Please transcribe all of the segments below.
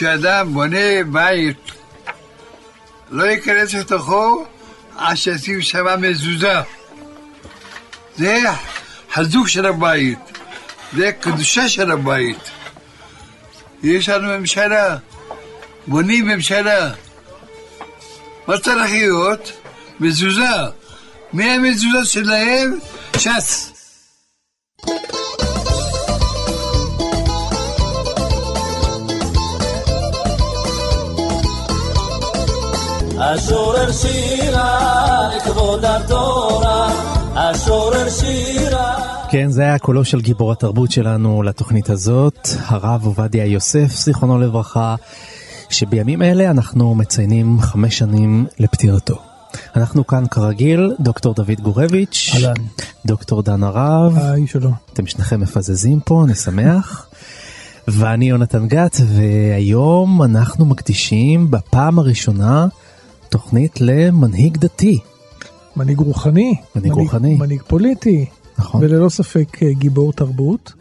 כשאדם בונה בית, לא ייכנס לתוכו עד שישים שמה מזוזה. זה חיזוק של הבית, זה קדושה של הבית. יש לנו ממשלה, בונים ממשלה. מה צריך להיות? מזוזה. מי המזוזה שלהם? ש"ס. השורר שירה לכבוד התורה, השורר שירה כן, זה היה קולו של גיבור התרבות שלנו לתוכנית הזאת, הרב עובדיה יוסף, זיכרונו לברכה, שבימים אלה אנחנו מציינים חמש שנים לפטירתו. אנחנו כאן כרגיל, דוקטור דוד גורביץ', אהלן. דוקטור דן הרב, היי, שלום. אתם שניכם מפזזים פה, אני שמח. ואני יונתן גת, והיום אנחנו מקדישים בפעם הראשונה תוכנית למנהיג דתי. מנהיג רוחני. מנהיג רוחני. מנהיג פוליטי. נכון. וללא ספק אה, גיבור תרבות.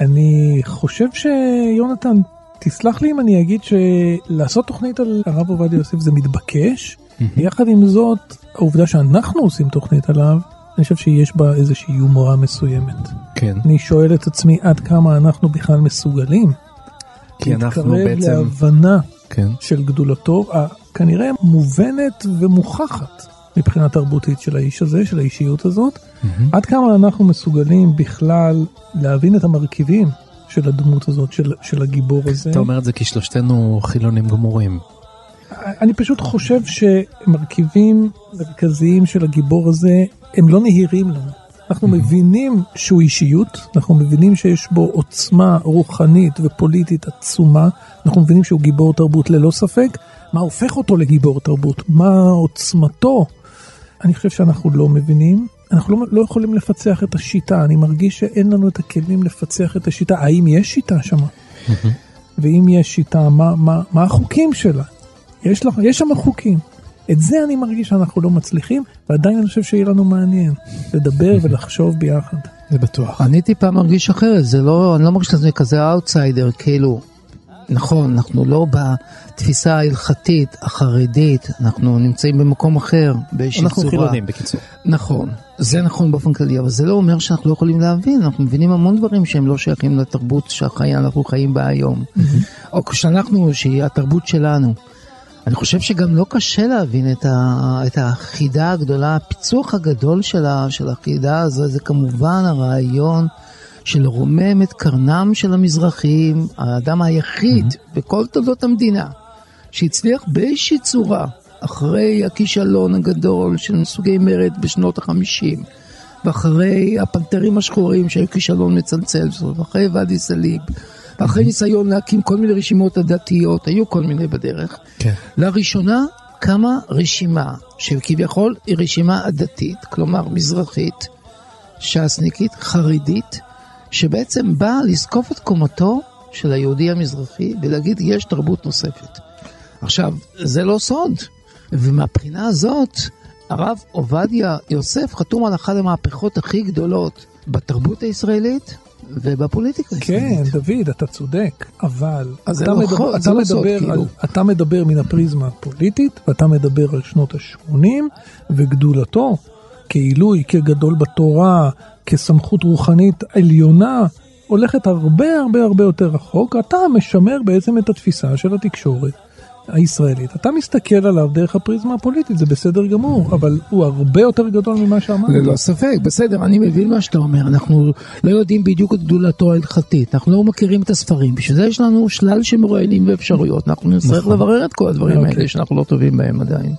אני חושב שיונתן, תסלח לי אם אני אגיד שלעשות תוכנית על הרב עובדיה יוסף זה מתבקש. יחד עם זאת, העובדה שאנחנו עושים תוכנית עליו, אני חושב שיש בה איזושהי יומרה מסוימת. כן. אני שואל את עצמי עד כמה אנחנו בכלל מסוגלים. כי אנחנו להתקרב בעצם... להבנה כן. של גדולתו, הכנראה מובנת ומוכחת מבחינה תרבותית של האיש הזה, של האישיות הזאת. עד כמה אנחנו מסוגלים בכלל להבין את המרכיבים של הדמות הזאת, של, של הגיבור הזה. אתה אומר את זה כי שלושתנו חילונים גמורים. אני פשוט חושב שמרכיבים מרכזיים של הגיבור הזה הם לא נהירים לנו. אנחנו מבינים שהוא אישיות, אנחנו מבינים שיש בו עוצמה רוחנית ופוליטית עצומה, אנחנו מבינים שהוא גיבור תרבות ללא ספק. מה הופך אותו לגיבור תרבות? מה עוצמתו? אני חושב שאנחנו לא מבינים. אנחנו לא, לא יכולים לפצח את השיטה, אני מרגיש שאין לנו את הכלים לפצח את השיטה. האם יש שיטה שם? ואם יש שיטה, מה, מה, מה החוקים שלה? יש, לך, יש שם חוקים. את זה אני מרגיש שאנחנו לא מצליחים, ועדיין אני חושב שיהיה לנו מעניין לדבר ולחשוב ביחד. זה בטוח. אני טיפה מרגיש אחרת, זה לא, אני לא מרגיש לעצמי כזה אאוטסיידר, כאילו, נכון, אנחנו לא בתפיסה ההלכתית, החרדית, אנחנו נמצאים במקום אחר, באיזושהי צורה. אנחנו חילונים בקיצור. נכון, זה נכון באופן כללי, אבל זה לא אומר שאנחנו לא יכולים להבין, אנחנו מבינים המון דברים שהם לא שייכים לתרבות שאנחנו חיים בה היום. או כשאנחנו, שהיא התרבות שלנו. אני חושב שגם לא קשה להבין את, ה, את החידה הגדולה, הפיצוח הגדול של, ה, של החידה הזו, זה כמובן הרעיון של לרומם את קרנם של המזרחים, האדם היחיד mm-hmm. בכל תולדות המדינה, שהצליח באיזושהי צורה, אחרי הכישלון הגדול של סוגי מרד בשנות החמישים, ואחרי הפנתרים השחורים שהיו כישלון מצלצל, ואחרי ואדי סאליב, ואחרי ניסיון להקים כל מיני רשימות עדתיות, היו כל מיני בדרך. כן. לראשונה קמה רשימה שכביכול היא רשימה עדתית, כלומר מזרחית, ש"סניקית, חרדית, שבעצם באה לזקוף את קומתו של היהודי המזרחי ולהגיד יש תרבות נוספת. עכשיו, זה לא סוד, ומהבחינה הזאת, הרב עובדיה יוסף חתום על אחת המהפכות הכי גדולות בתרבות הישראלית ובפוליטיקה כן. דוד, אתה צודק, אבל אתה, לא מדבר, חוד, אתה, זה לא סוד, מדבר כאילו. על, אתה מדבר מן הפריזמה הפוליטית, ואתה מדבר על שנות ה-80 וגדולתו כעילוי, כגדול בתורה, כסמכות רוחנית עליונה, הולכת הרבה הרבה הרבה יותר רחוק. אתה משמר בעצם את התפיסה של התקשורת הישראלית. אתה מסתכל עליו דרך הפריזמה הפוליטית, זה בסדר גמור, אבל הוא הרבה יותר גדול ממה שאמרת. ללא ספק, בסדר, אני מבין מה שאתה אומר, אנחנו לא יודעים בדיוק את גדולתו ההלכתית, אנחנו לא מכירים את הספרים, בשביל זה יש לנו שלל של מרואיינים ואפשרויות, אנחנו נצטרך נכון. לברר את כל הדברים אוקיי. האלה שאנחנו לא טובים בהם עדיין.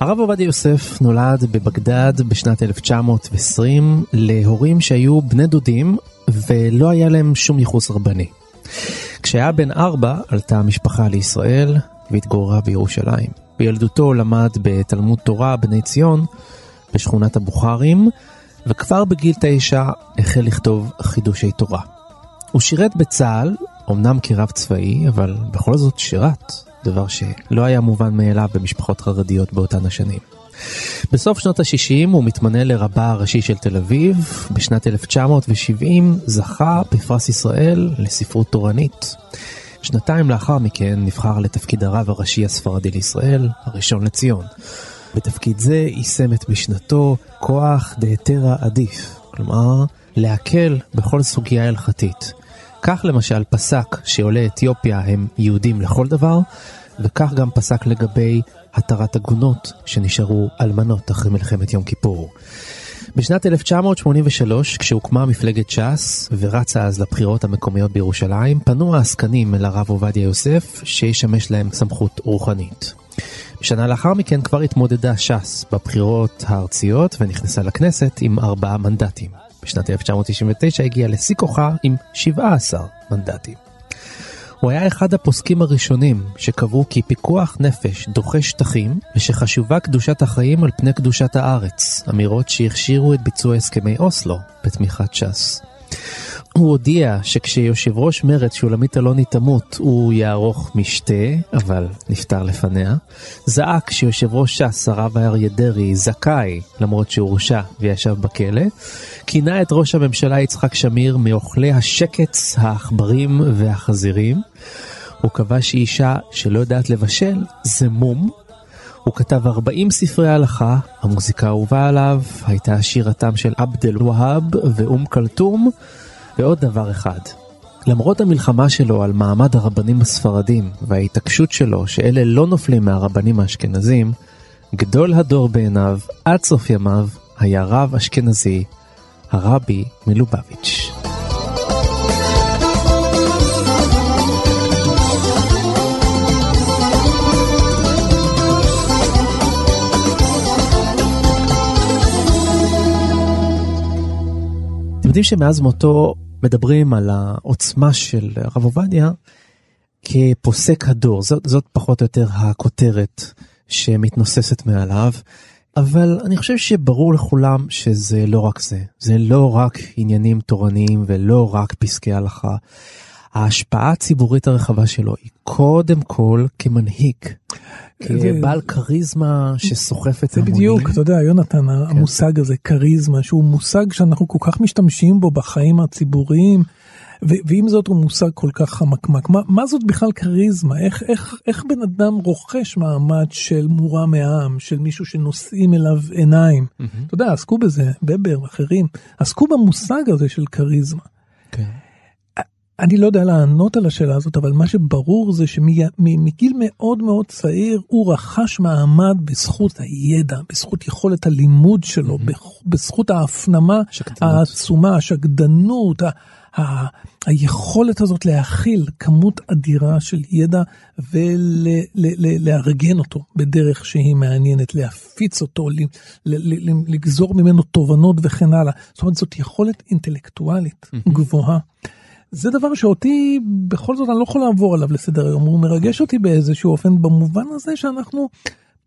הרב עובדיה יוסף נולד בבגדד בשנת 1920 להורים שהיו בני דודים ולא היה להם שום ייחוס רבני. כשהיה בן ארבע עלתה המשפחה לישראל והתגוררה בירושלים. בילדותו למד בתלמוד תורה בני ציון בשכונת הבוכרים וכבר בגיל תשע החל לכתוב חידושי תורה. הוא שירת בצה"ל, אמנם כרב צבאי, אבל בכל זאת שירת, דבר שלא היה מובן מאליו במשפחות חרדיות באותן השנים. בסוף שנות ה-60 הוא מתמנה לרבה הראשי של תל אביב, בשנת 1970 זכה בפרס ישראל לספרות תורנית. שנתיים לאחר מכן נבחר לתפקיד הרב הראשי הספרדי לישראל, הראשון לציון. בתפקיד זה יישם את משנתו כוח דהתרא עדיף, כלומר להקל בכל סוגיה הלכתית. כך למשל פסק שעולי אתיופיה הם יהודים לכל דבר, וכך גם פסק לגבי התרת עגונות שנשארו אלמנות אחרי מלחמת יום כיפור. בשנת 1983, כשהוקמה מפלגת ש"ס ורצה אז לבחירות המקומיות בירושלים, פנו העסקנים אל הרב עובדיה יוסף שישמש להם סמכות רוחנית. שנה לאחר מכן כבר התמודדה ש"ס בבחירות הארציות ונכנסה לכנסת עם ארבעה מנדטים. בשנת 1999 הגיע לשיא כוחה עם 17 מנדטים. הוא היה אחד הפוסקים הראשונים שקבעו כי פיקוח נפש דוחה שטחים ושחשובה קדושת החיים על פני קדושת הארץ, אמירות שהכשירו את ביצוע הסכמי אוסלו בתמיכת ש"ס. הוא הודיע שכשיושב ראש מרצ שולמית אלוני תמות הוא יערוך משתה, אבל נפטר לפניה. זעק שיושב ראש ש"ס הרב אריה דרעי זכאי למרות שהורשע וישב בכלא. כינה את ראש הממשלה יצחק שמיר מאוכלי השקץ, העכברים והחזירים. הוא קבע שאישה שלא יודעת לבשל זה מום. הוא כתב 40 ספרי הלכה, המוזיקה האהובה עליו הייתה שירתם של עבד אל-והאב ואום כלתום. ועוד דבר אחד, למרות המלחמה שלו על מעמד הרבנים הספרדים וההתעקשות שלו שאלה לא נופלים מהרבנים האשכנזים, גדול הדור בעיניו עד סוף ימיו היה רב אשכנזי, הרבי מלובביץ'. יודעים שמאז מותו מדברים על העוצמה של הרב עובדיה כפוסק הדור, זאת, זאת פחות או יותר הכותרת שמתנוססת מעליו, אבל אני חושב שברור לכולם שזה לא רק זה, זה לא רק עניינים תורניים ולא רק פסקי הלכה. ההשפעה הציבורית הרחבה שלו היא קודם כל כמנהיג, כבעל כריזמה שסוחפת המונים. זה בדיוק, אתה יודע, יונתן, כן. המושג הזה, כריזמה, שהוא מושג שאנחנו כל כך משתמשים בו בחיים הציבוריים, ועם זאת הוא מושג כל כך חמקמק. מה, מה זאת בכלל כריזמה? איך, איך, איך בן אדם רוכש מעמד של מורם מעם, של מישהו שנושאים אליו עיניים? Mm-hmm. אתה יודע, עסקו בזה, בבר ואחרים, עסקו במושג הזה של כריזמה. אני לא יודע לענות על השאלה הזאת, אבל מה שברור זה שמגיל מאוד מאוד צעיר הוא רכש מעמד בזכות הידע, בזכות יכולת הלימוד שלו, mm-hmm. בזכות ההפנמה שקדנות. העצומה, השקדנות, ה- היכולת הזאת להכיל כמות אדירה של ידע ולארגן אותו בדרך שהיא מעניינת, להפיץ אותו, לגזור ממנו תובנות וכן הלאה. זאת אומרת, זאת יכולת אינטלקטואלית mm-hmm. גבוהה. זה דבר שאותי בכל זאת אני לא יכול לעבור עליו לסדר היום, הוא מרגש אותי באיזשהו אופן במובן הזה שאנחנו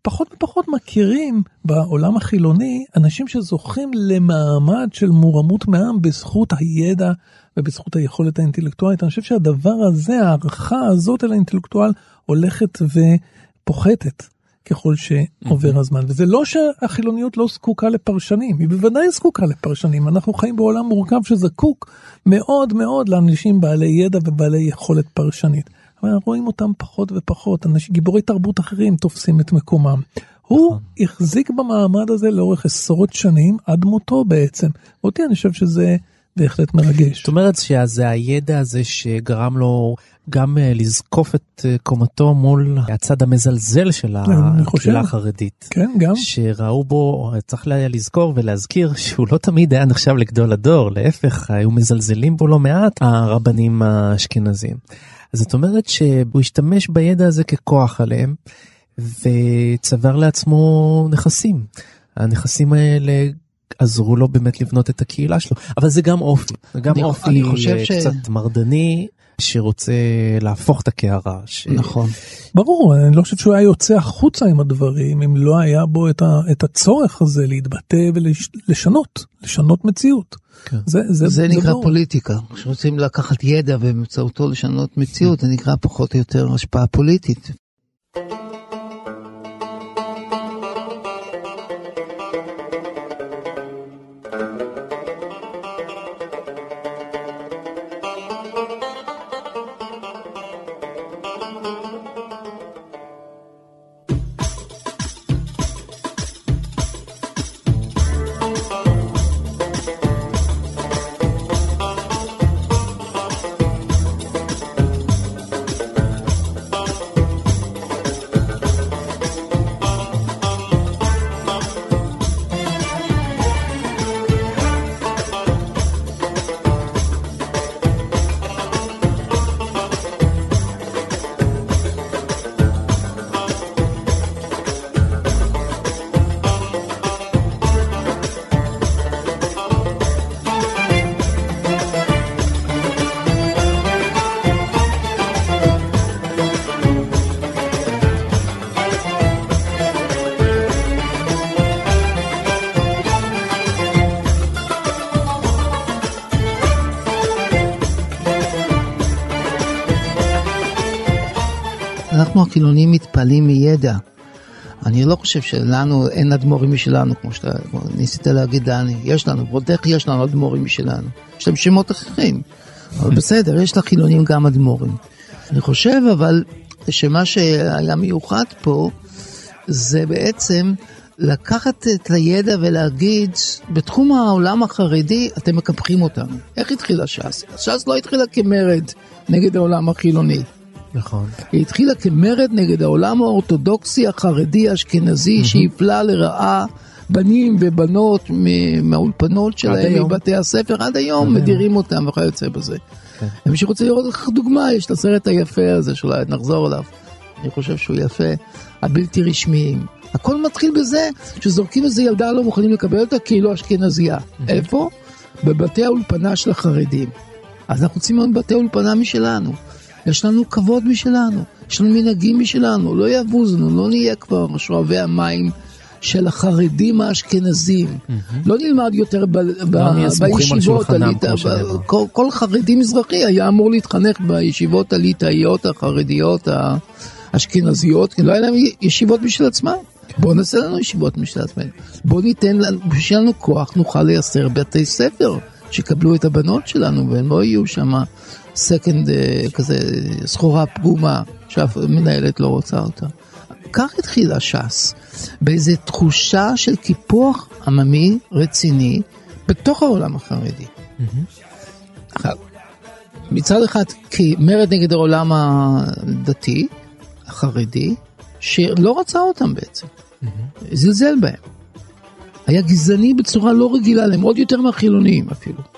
פחות ופחות מכירים בעולם החילוני אנשים שזוכים למעמד של מורמות מעם בזכות הידע ובזכות היכולת האינטלקטואלית. אני חושב שהדבר הזה, ההערכה הזאת אל האינטלקטואל הולכת ופוחתת. ככל שעובר הזמן. וזה לא שהחילוניות לא זקוקה לפרשנים, היא בוודאי זקוקה לפרשנים. אנחנו חיים בעולם מורכב שזקוק מאוד מאוד לאנשים בעלי ידע ובעלי יכולת פרשנית. אבל אנחנו רואים אותם פחות ופחות, אנשים, גיבורי תרבות אחרים תופסים את מקומם. הוא נכון. החזיק במעמד הזה לאורך עשרות שנים, עד מותו בעצם. אותי אני חושב שזה בהחלט מרגש. זאת אומרת שזה הידע הזה שגרם לו גם uh, לזקוף את uh, קומתו מול הצד המזלזל של הקהילה החרדית. כן, גם. שראו בו, צריך לזכור ולהזכיר שהוא לא תמיד היה נחשב לגדול הדור, להפך, היו מזלזלים בו לא מעט הרבנים האשכנזים. אז זאת אומרת שהוא השתמש בידע הזה ככוח עליהם. וצבר לעצמו נכסים. הנכסים האלה עזרו לו באמת לבנות את הקהילה שלו, אבל זה גם אופי, זה גם אני- אופי אני חושב אה, ש- קצת מרדני, שרוצה להפוך את הקערה. ש... נכון. ברור, אני לא חושב שהוא היה יוצא החוצה עם הדברים אם לא היה בו את, ה, את הצורך הזה להתבטא ולשנות, לשנות מציאות. כן. זה, זה, זה נקרא ברור. פוליטיקה. כשרוצים לקחת ידע ובאמצעותו לשנות מציאות, זה נקרא פחות או יותר השפעה פוליטית. אנחנו החילונים מתפעלים מידע. אני לא חושב שלנו אין אדמו"רים משלנו, כמו שאתה כמו ניסית להגיד דני. יש לנו, ועוד איך יש לנו אדמו"רים משלנו. יש להם שמות אחרים. אבל בסדר, יש לחילונים גם אדמו"רים. אני חושב אבל שמה שהיה מיוחד פה, זה בעצם לקחת את הידע ולהגיד, בתחום העולם החרדי אתם מקפחים אותנו. איך התחילה ש"ס? ש"ס לא התחילה כמרד נגד העולם החילוני. נכון. היא התחילה כמרד נגד העולם האורתודוקסי החרדי האשכנזי שהפלה לרעה בנים ובנות מהאולפנות שלהם. מבתי הספר, עד היום עד מדירים אותם וכיוצא בזה. כן. ומי שרוצה לראות לך דוגמה, יש את הסרט היפה הזה שלו, נחזור אליו. אני חושב שהוא יפה, הבלתי רשמיים. הכל מתחיל בזה שזורקים איזה ילדה לא מוכנים לקבל אותה כי היא לא אשכנזייה. איפה? בבתי האולפנה של החרדים. אז אנחנו רוצים לראות בתי אולפנה משלנו. יש לנו כבוד משלנו, יש לנו מנהגים משלנו, לא יבוז לנו, לא נהיה כבר שואבי המים של החרדים האשכנזים. לא נלמד יותר ב- ב- לא על בישיבות שולחנם, הליטא- כמו שנאמר. כל, כל חרדי מזרחי היה אמור להתחנך בישיבות הליטאיות החרדיות האשכנזיות, כי לא היה להם ישיבות בשביל עצמם. בואו נעשה לנו ישיבות משל עצמנו. בואו ניתן לנו, שיהיה לנו כוח, נוכל לייסר בתי ספר שיקבלו את הבנות שלנו והם לא יהיו שם סקנד כזה סחורה פגומה שאף מנהלת לא רוצה אותה. כך התחילה ש"ס, באיזו תחושה של קיפוח עממי רציני בתוך העולם החרדי. עכשיו, מצד אחד כמרד נגד העולם הדתי, החרדי, שלא רצה אותם בעצם, זלזל בהם. היה גזעני בצורה לא רגילה להם, עוד יותר מהחילונים אפילו.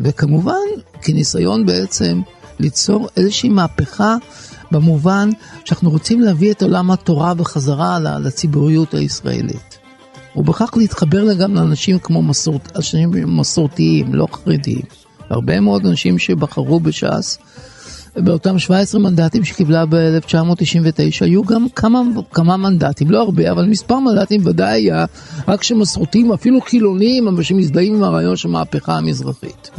וכמובן, כניסיון בעצם ליצור איזושהי מהפכה במובן שאנחנו רוצים להביא את עולם התורה בחזרה לציבוריות הישראלית. ובכך להתחבר גם לאנשים כמו מסורת, מסורתיים, לא חרדיים. הרבה מאוד אנשים שבחרו בש"ס, באותם 17 מנדטים שקיבלה ב-1999, היו גם כמה, כמה מנדטים, לא הרבה, אבל מספר מנדטים ודאי היה, רק שמסורתיים, אפילו חילונים, אבל שמזדהים עם הרעיון של המהפכה המזרחית.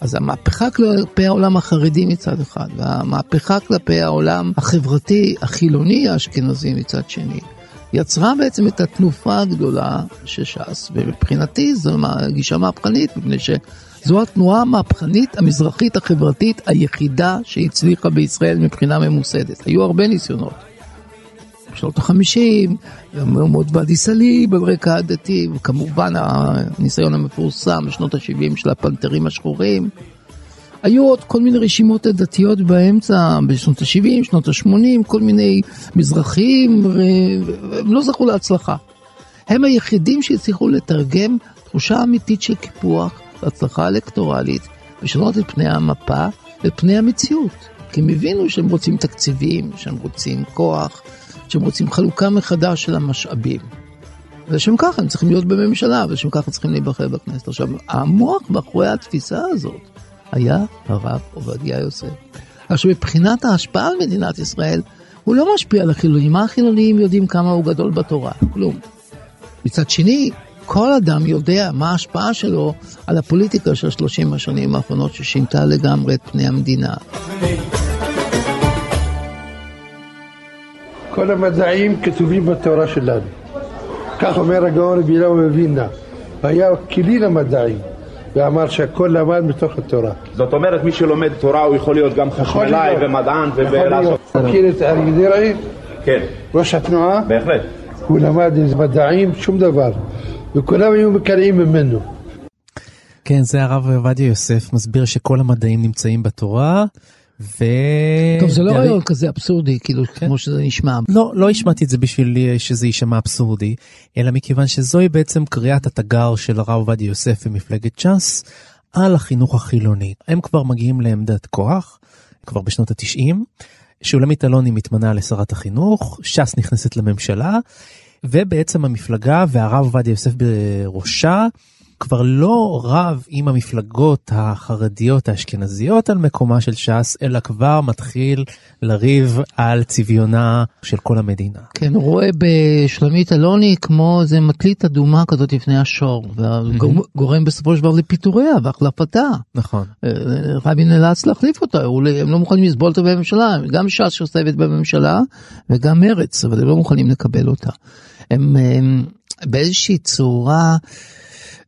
אז המהפכה כלפי העולם החרדי מצד אחד, והמהפכה כלפי העולם החברתי, החילוני האשכנזי מצד שני. יצרה בעצם את התנופה הגדולה של ש"ס, ומבחינתי זו גישה מהפכנית, מפני שזו התנועה המהפכנית המזרחית החברתית היחידה שהצליחה בישראל מבחינה ממוסדת. היו הרבה ניסיונות. בשנות החמישים, מהומות ואדי סאליב על רקע הדתי, וכמובן הניסיון המפורסם בשנות ה-70 של הפנתרים השחורים. היו עוד כל מיני רשימות דתיות באמצע, בשנות ה-70, שנות ה-80, כל מיני מזרחים, והם לא זכו להצלחה. הם היחידים שהצליחו לתרגם תחושה אמיתית של קיפוח והצלחה אלקטורלית, לשנות את פני המפה ואת פני המציאות. כי הם הבינו שהם רוצים תקציבים, שהם רוצים כוח, שהם רוצים חלוקה מחדש של המשאבים. ולשם כך הם צריכים להיות בממשלה, ולשם כך הם צריכים להיבחר בכנסת. עכשיו, המוח מאחורי התפיסה הזאת היה הרב עובדיה יוסף. עכשיו, מבחינת ההשפעה על מדינת ישראל, הוא לא משפיע על החילונים. מה החילונים יודעים כמה הוא גדול בתורה? כלום. מצד שני, כל אדם יודע מה ההשפעה שלו על הפוליטיקה של 30 השנים האחרונות ששינתה לגמרי את פני המדינה. כל המדעים כתובים בתורה שלנו. כך אומר הגאון רבי אליהו מווילנה. היה כלי למדעים, ואמר שהכל למד מתוך התורה. זאת אומרת, מי שלומד תורה הוא יכול להיות גם חשמלאי. ומדען ולעשות... מכיר את אריה דרעי, כן, ראש התנועה? בהחלט. הוא למד איזה מדעים, שום דבר. וכולם היו מקנאים ממנו. כן, זה הרב עובדיה יוסף מסביר שכל המדעים נמצאים בתורה, ו... טוב, זה לא יריב- רעיון כזה אבסורדי, כאילו, כמו שזה נשמע. לא, לא השמעתי את זה בשביל אה, שזה יישמע אבסורדי, אלא מכיוון שזוהי בעצם קריאת התגר של הרב עובדיה יוסף ומפלגת ש"ס על החינוך החילוני. הם כבר מגיעים לעמדת כוח, כבר בשנות התשעים. שולמית אלוני מתמנה לשרת החינוך, ש"ס נכנסת לממשלה, ובעצם המפלגה והרב עובדיה יוסף בראשה כבר לא רב עם המפלגות החרדיות האשכנזיות על מקומה של ש"ס, אלא כבר מתחיל לריב על צביונה של כל המדינה. כן, הוא רואה בשלומית אלוני כמו איזה מטלית אדומה כזאת לפני השור, וגורם בסופו של דבר לפיטוריה והחלפתה. נכון. אה, רבין נאלץ להחליף אותה, לא- הם לא מוכנים לסבול אותה בממשלה, גם ש"ס שיושבת בממשלה וגם מרץ, אבל הם לא מוכנים לקבל אותה. הם, הם באיזושהי צורה,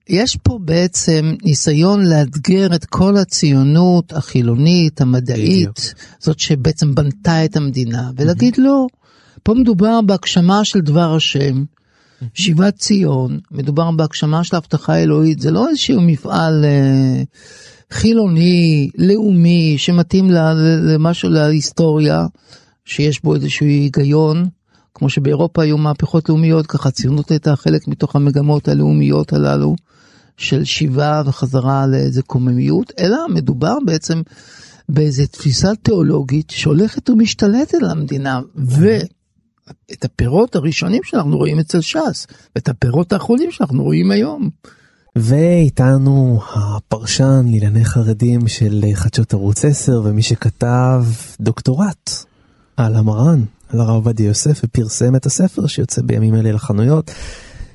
יש פה בעצם ניסיון לאתגר את כל הציונות החילונית, המדעית, זאת שבעצם בנתה את המדינה, ולהגיד לא, פה מדובר בהגשמה של דבר השם. שיבת ציון, מדובר בהגשמה של הבטחה אלוהית, זה לא איזשהו מפעל אה, חילוני, לאומי, שמתאים למשהו להיסטוריה, שיש בו איזשהו היגיון, כמו שבאירופה היו מהפכות לאומיות, ככה הציונות הייתה חלק מתוך המגמות הלאומיות הללו, של שיבה וחזרה לאיזה קוממיות, אלא מדובר בעצם באיזה תפיסה תיאולוגית שהולכת ומשתלטת על המדינה, ו... את הפירות הראשונים שאנחנו רואים אצל ש"ס, ואת הפירות האחרונים שאנחנו רואים היום. ואיתנו הפרשן לענייני חרדים של חדשות ערוץ 10 ומי שכתב דוקטורט על המרן, על הרב עובדיה יוסף ופרסם את הספר שיוצא בימים אלה לחנויות,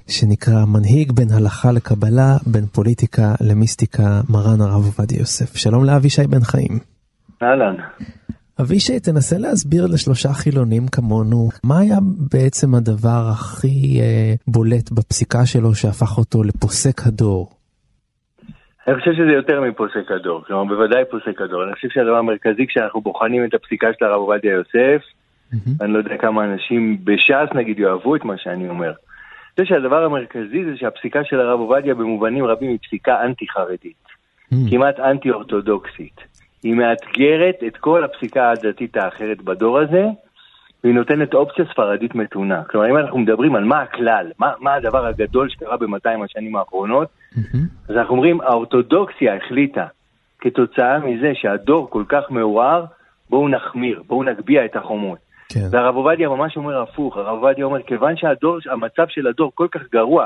שנקרא מנהיג בין הלכה לקבלה, בין פוליטיקה למיסטיקה, מרן הרב עובדיה יוסף. שלום לאבישי בן חיים. אהלן. אבישי, תנסה להסביר לשלושה חילונים כמונו, מה היה בעצם הדבר הכי אה, בולט בפסיקה שלו שהפך אותו לפוסק הדור? אני חושב שזה יותר מפוסק הדור, כלומר בוודאי פוסק הדור. אני חושב שהדבר המרכזי כשאנחנו בוחנים את הפסיקה של הרב עובדיה יוסף, אני לא יודע כמה אנשים בש"ס נגיד יאהבו את מה שאני אומר. אני חושב שהדבר המרכזי זה שהפסיקה של הרב עובדיה במובנים רבים היא פסיקה אנטי-חרדית, כמעט אנטי-אורתודוקסית. היא מאתגרת את כל הפסיקה הדתית האחרת בדור הזה, והיא נותנת אופציה ספרדית מתונה. כלומר, אם אנחנו מדברים על מה הכלל, מה, מה הדבר הגדול שקרה ב-200 השנים האחרונות, אז אנחנו אומרים, האורתודוקסיה החליטה, כתוצאה מזה שהדור כל כך מעורער, בואו נחמיר, בואו נגביה את החומות. כן. והרב עובדיה ממש אומר הפוך, הרב עובדיה אומר, כיוון שהדור, המצב של הדור כל כך גרוע,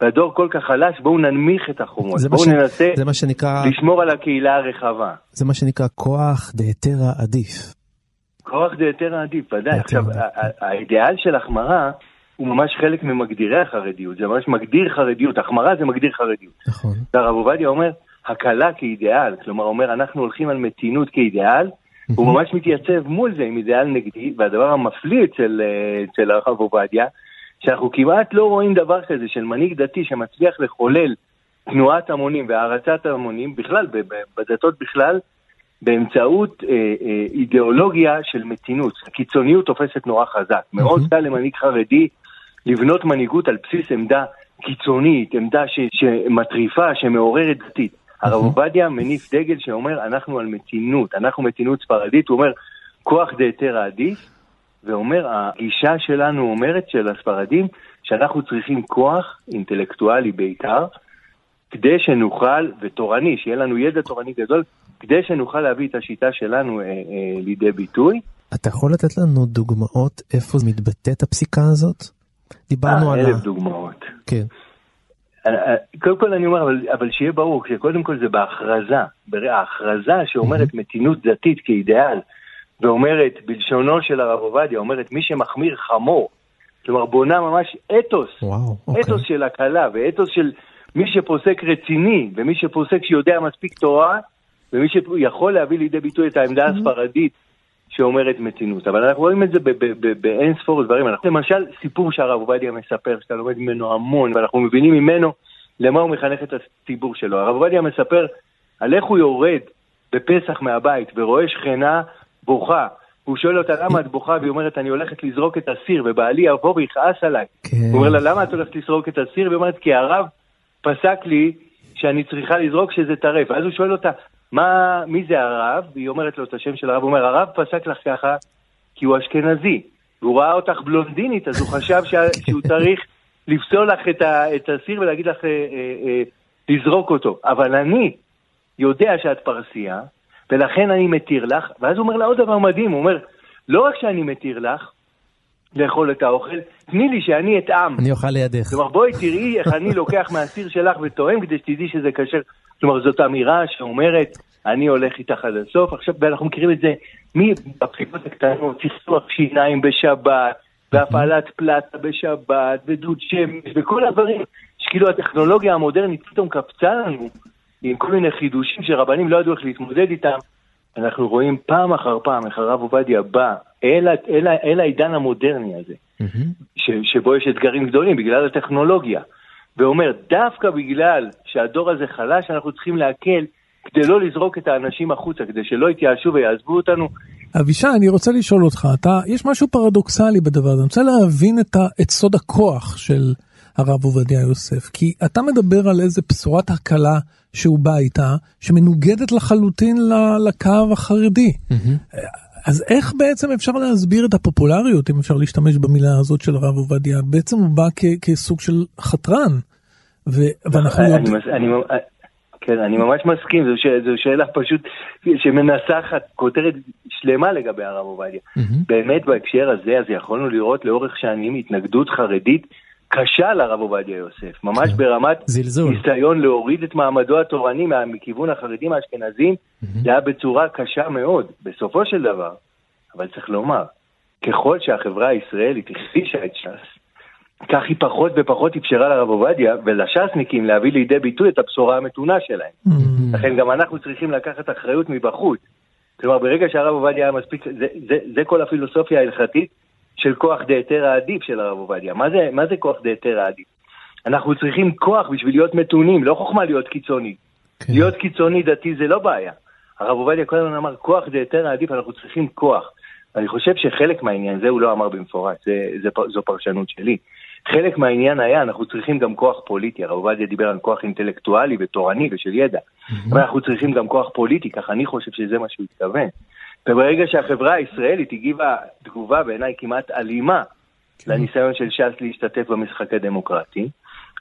והדור כל כך חלש, בואו ננמיך את החומות, בואו ש- ננסה זה מה שנקרא, לשמור על הקהילה הרחבה. זה מה שנקרא כוח דהתרא עדיף. כוח דהיתרא עדיף, ודאי. עכשיו, האידיאל של החמרה הוא ממש חלק ממגדירי החרדיות, זה ממש מגדיר חרדיות, החמרה זה מגדיר חרדיות. נכון. והרב עובדיה אומר, הקלה כאידיאל, כלומר אומר, אנחנו הולכים על מתינות כאידיאל, הוא ממש מתייצב מול זה עם אידיאל נגדי, והדבר המפליא אצל, אה, אצל הרב עובדיה, שאנחנו כמעט לא רואים דבר כזה של מנהיג דתי שמצליח לחולל תנועת המונים והערצת המונים, בכלל, בדתות בכלל, באמצעות אה, אה, אידיאולוגיה של מתינות. הקיצוניות תופסת נורא חזק. מאוד קל למנהיג חרדי לבנות מנהיגות על בסיס עמדה קיצונית, עמדה ש, שמטריפה, שמעוררת דתית. הרב עובדיה מניף דגל שאומר, אנחנו על מתינות, אנחנו מתינות ספרדית, הוא אומר, כוח דהתרא עדיף, ואומר, הגישה שלנו אומרת, של הספרדים, שאנחנו צריכים כוח אינטלקטואלי בעיקר, כדי שנוכל, ותורני, שיהיה לנו ידע תורני גדול, כדי שנוכל להביא את השיטה שלנו אה, אה, לידי ביטוי. אתה יכול לתת לנו דוגמאות איפה מתבטאת הפסיקה הזאת? דיברנו אה, על אלף ה... דוגמאות. כן. אה, קודם כל אני אומר, אבל, אבל שיהיה ברור, שקודם כל זה בהכרזה. ההכרזה שאומרת מתינות דתית כאידיאל, ואומרת, בלשונו של הרב עובדיה, אומרת מי שמחמיר חמור. כלומר, בונה ממש אתוס, וואו, אוקיי. אתוס של הקלה, ואתוס של מי שפוסק רציני, ומי שפוסק שיודע מספיק תורה, ומי שיכול להביא לידי ביטוי את העמדה הספרדית שאומרת מתינות. אבל אנחנו רואים את זה באין ספור דברים. אנחנו, למשל, סיפור שהרב עובדיה מספר, שאתה לומד ממנו המון, ואנחנו מבינים ממנו למה הוא מחנך את הציבור שלו. הרב עובדיה מספר על איך הוא יורד בפסח מהבית ורואה שכנה בוכה. הוא שואל אותה למה את בוכה, והיא אומרת אני הולכת לזרוק את הסיר, ובעלי יבוא ויכעס עליי. כן. הוא אומר לה למה את הולכת לזרוק את הסיר? והיא אומרת כי הרב פסק לי שאני צריכה לזרוק שזה טרף. אז הוא שואל אותה, מה, מי זה הרב? והיא אומרת לו את השם של הרב, הוא אומר, הרב פסק לך ככה כי הוא אשכנזי. והוא ראה אותך בלונדינית, אז הוא חשב שה, שהוא צריך לפסול לך את, ה, את הסיר ולהגיד לך אה, אה, אה, לזרוק אותו. אבל אני יודע שאת פרסייה, ולכן אני מתיר לך, ואז הוא אומר לה עוד דבר מדהים, הוא אומר, לא רק שאני מתיר לך לאכול את האוכל, תני לי שאני אטעם. אני אוכל לידך. כלומר, בואי תראי איך אני לוקח מהסיר שלך וטועם כדי שתדעי שזה כשר. כלומר, זאת אמירה שאומרת, אני הולך איתך עד הסוף. עכשיו, ואנחנו מכירים את זה מבפסיקות הקטנות, צחצוח שיניים בשבת, והפעלת פלטה בשבת, ודוד שמש, וכל הדברים, שכאילו הטכנולוגיה המודרנית פתאום קפצה לנו עם כל מיני חידושים שרבנים לא ידעו איך להתמודד איתם. אנחנו רואים פעם אחר פעם איך הרב עובדיה בא אל, אל, ה- אל העידן המודרני הזה. ש, שבו יש אתגרים גדולים בגלל הטכנולוגיה, ואומר, דווקא בגלל שהדור הזה חלש, אנחנו צריכים להקל כדי לא לזרוק את האנשים החוצה, כדי שלא יתייאשו ויעזבו אותנו. אבישי, אני רוצה לשאול אותך, אתה, יש משהו פרדוקסלי בדבר הזה, אני רוצה להבין את, ה, את סוד הכוח של הרב עובדיה יוסף, כי אתה מדבר על איזה בשורת הקלה שהוא בא איתה, שמנוגדת לחלוטין לקו החרדי. אז איך בעצם אפשר להסביר את הפופולריות, אם אפשר להשתמש במילה הזאת של הרב עובדיה? בעצם הוא בא כ- כסוג של חתרן, ו- ואנחנו יודעים... כן, אני ממש מסכים, זו, ש, זו שאלה פשוט שמנסחת כותרת שלמה לגבי הרב עובדיה. באמת בהקשר הזה, אז יכולנו לראות לאורך שנים התנגדות חרדית קשה לרב עובדיה יוסף, ממש ברמת זלזול. ניסיון להוריד את מעמדו התורני מה- מכיוון החרדים האשכנזים, זה היה בצורה קשה מאוד, בסופו של דבר. אבל צריך לומר, ככל שהחברה הישראלית הכחישה את ש"ס, כך היא פחות ופחות אפשרה לרב עובדיה ולש"סניקים להביא לידי ביטוי את הבשורה המתונה שלהם. לכן גם אנחנו צריכים לקחת אחריות מבחוץ. כלומר, ברגע שהרב עובדיה היה מספיק, זה, זה, זה כל הפילוסופיה ההלכתית של כוח דהיתר העדיף של הרב עובדיה. מה זה, מה זה כוח דהיתר העדיף? אנחנו צריכים כוח בשביל להיות מתונים, לא חוכמה להיות קיצוני. כן. להיות קיצוני דתי זה לא בעיה. הרב עובדיה כל הזמן אמר, כוח דהיתר העדיף, אנחנו צריכים כוח. אני חושב שחלק מהעניין, זה הוא לא אמר במפורש, זה, זה, זו פרשנות שלי. חלק מהעניין היה, אנחנו צריכים גם כוח פוליטי, הרב עובדיה דיבר על כוח אינטלקטואלי ותורני ושל ידע. אבל אנחנו צריכים גם כוח פוליטי, ככה אני חושב שזה מה שהוא התכוון. וברגע שהחברה הישראלית הגיבה תגובה בעיניי כמעט אלימה לניסיון של ש"ס להשתתף במשחק הדמוקרטי,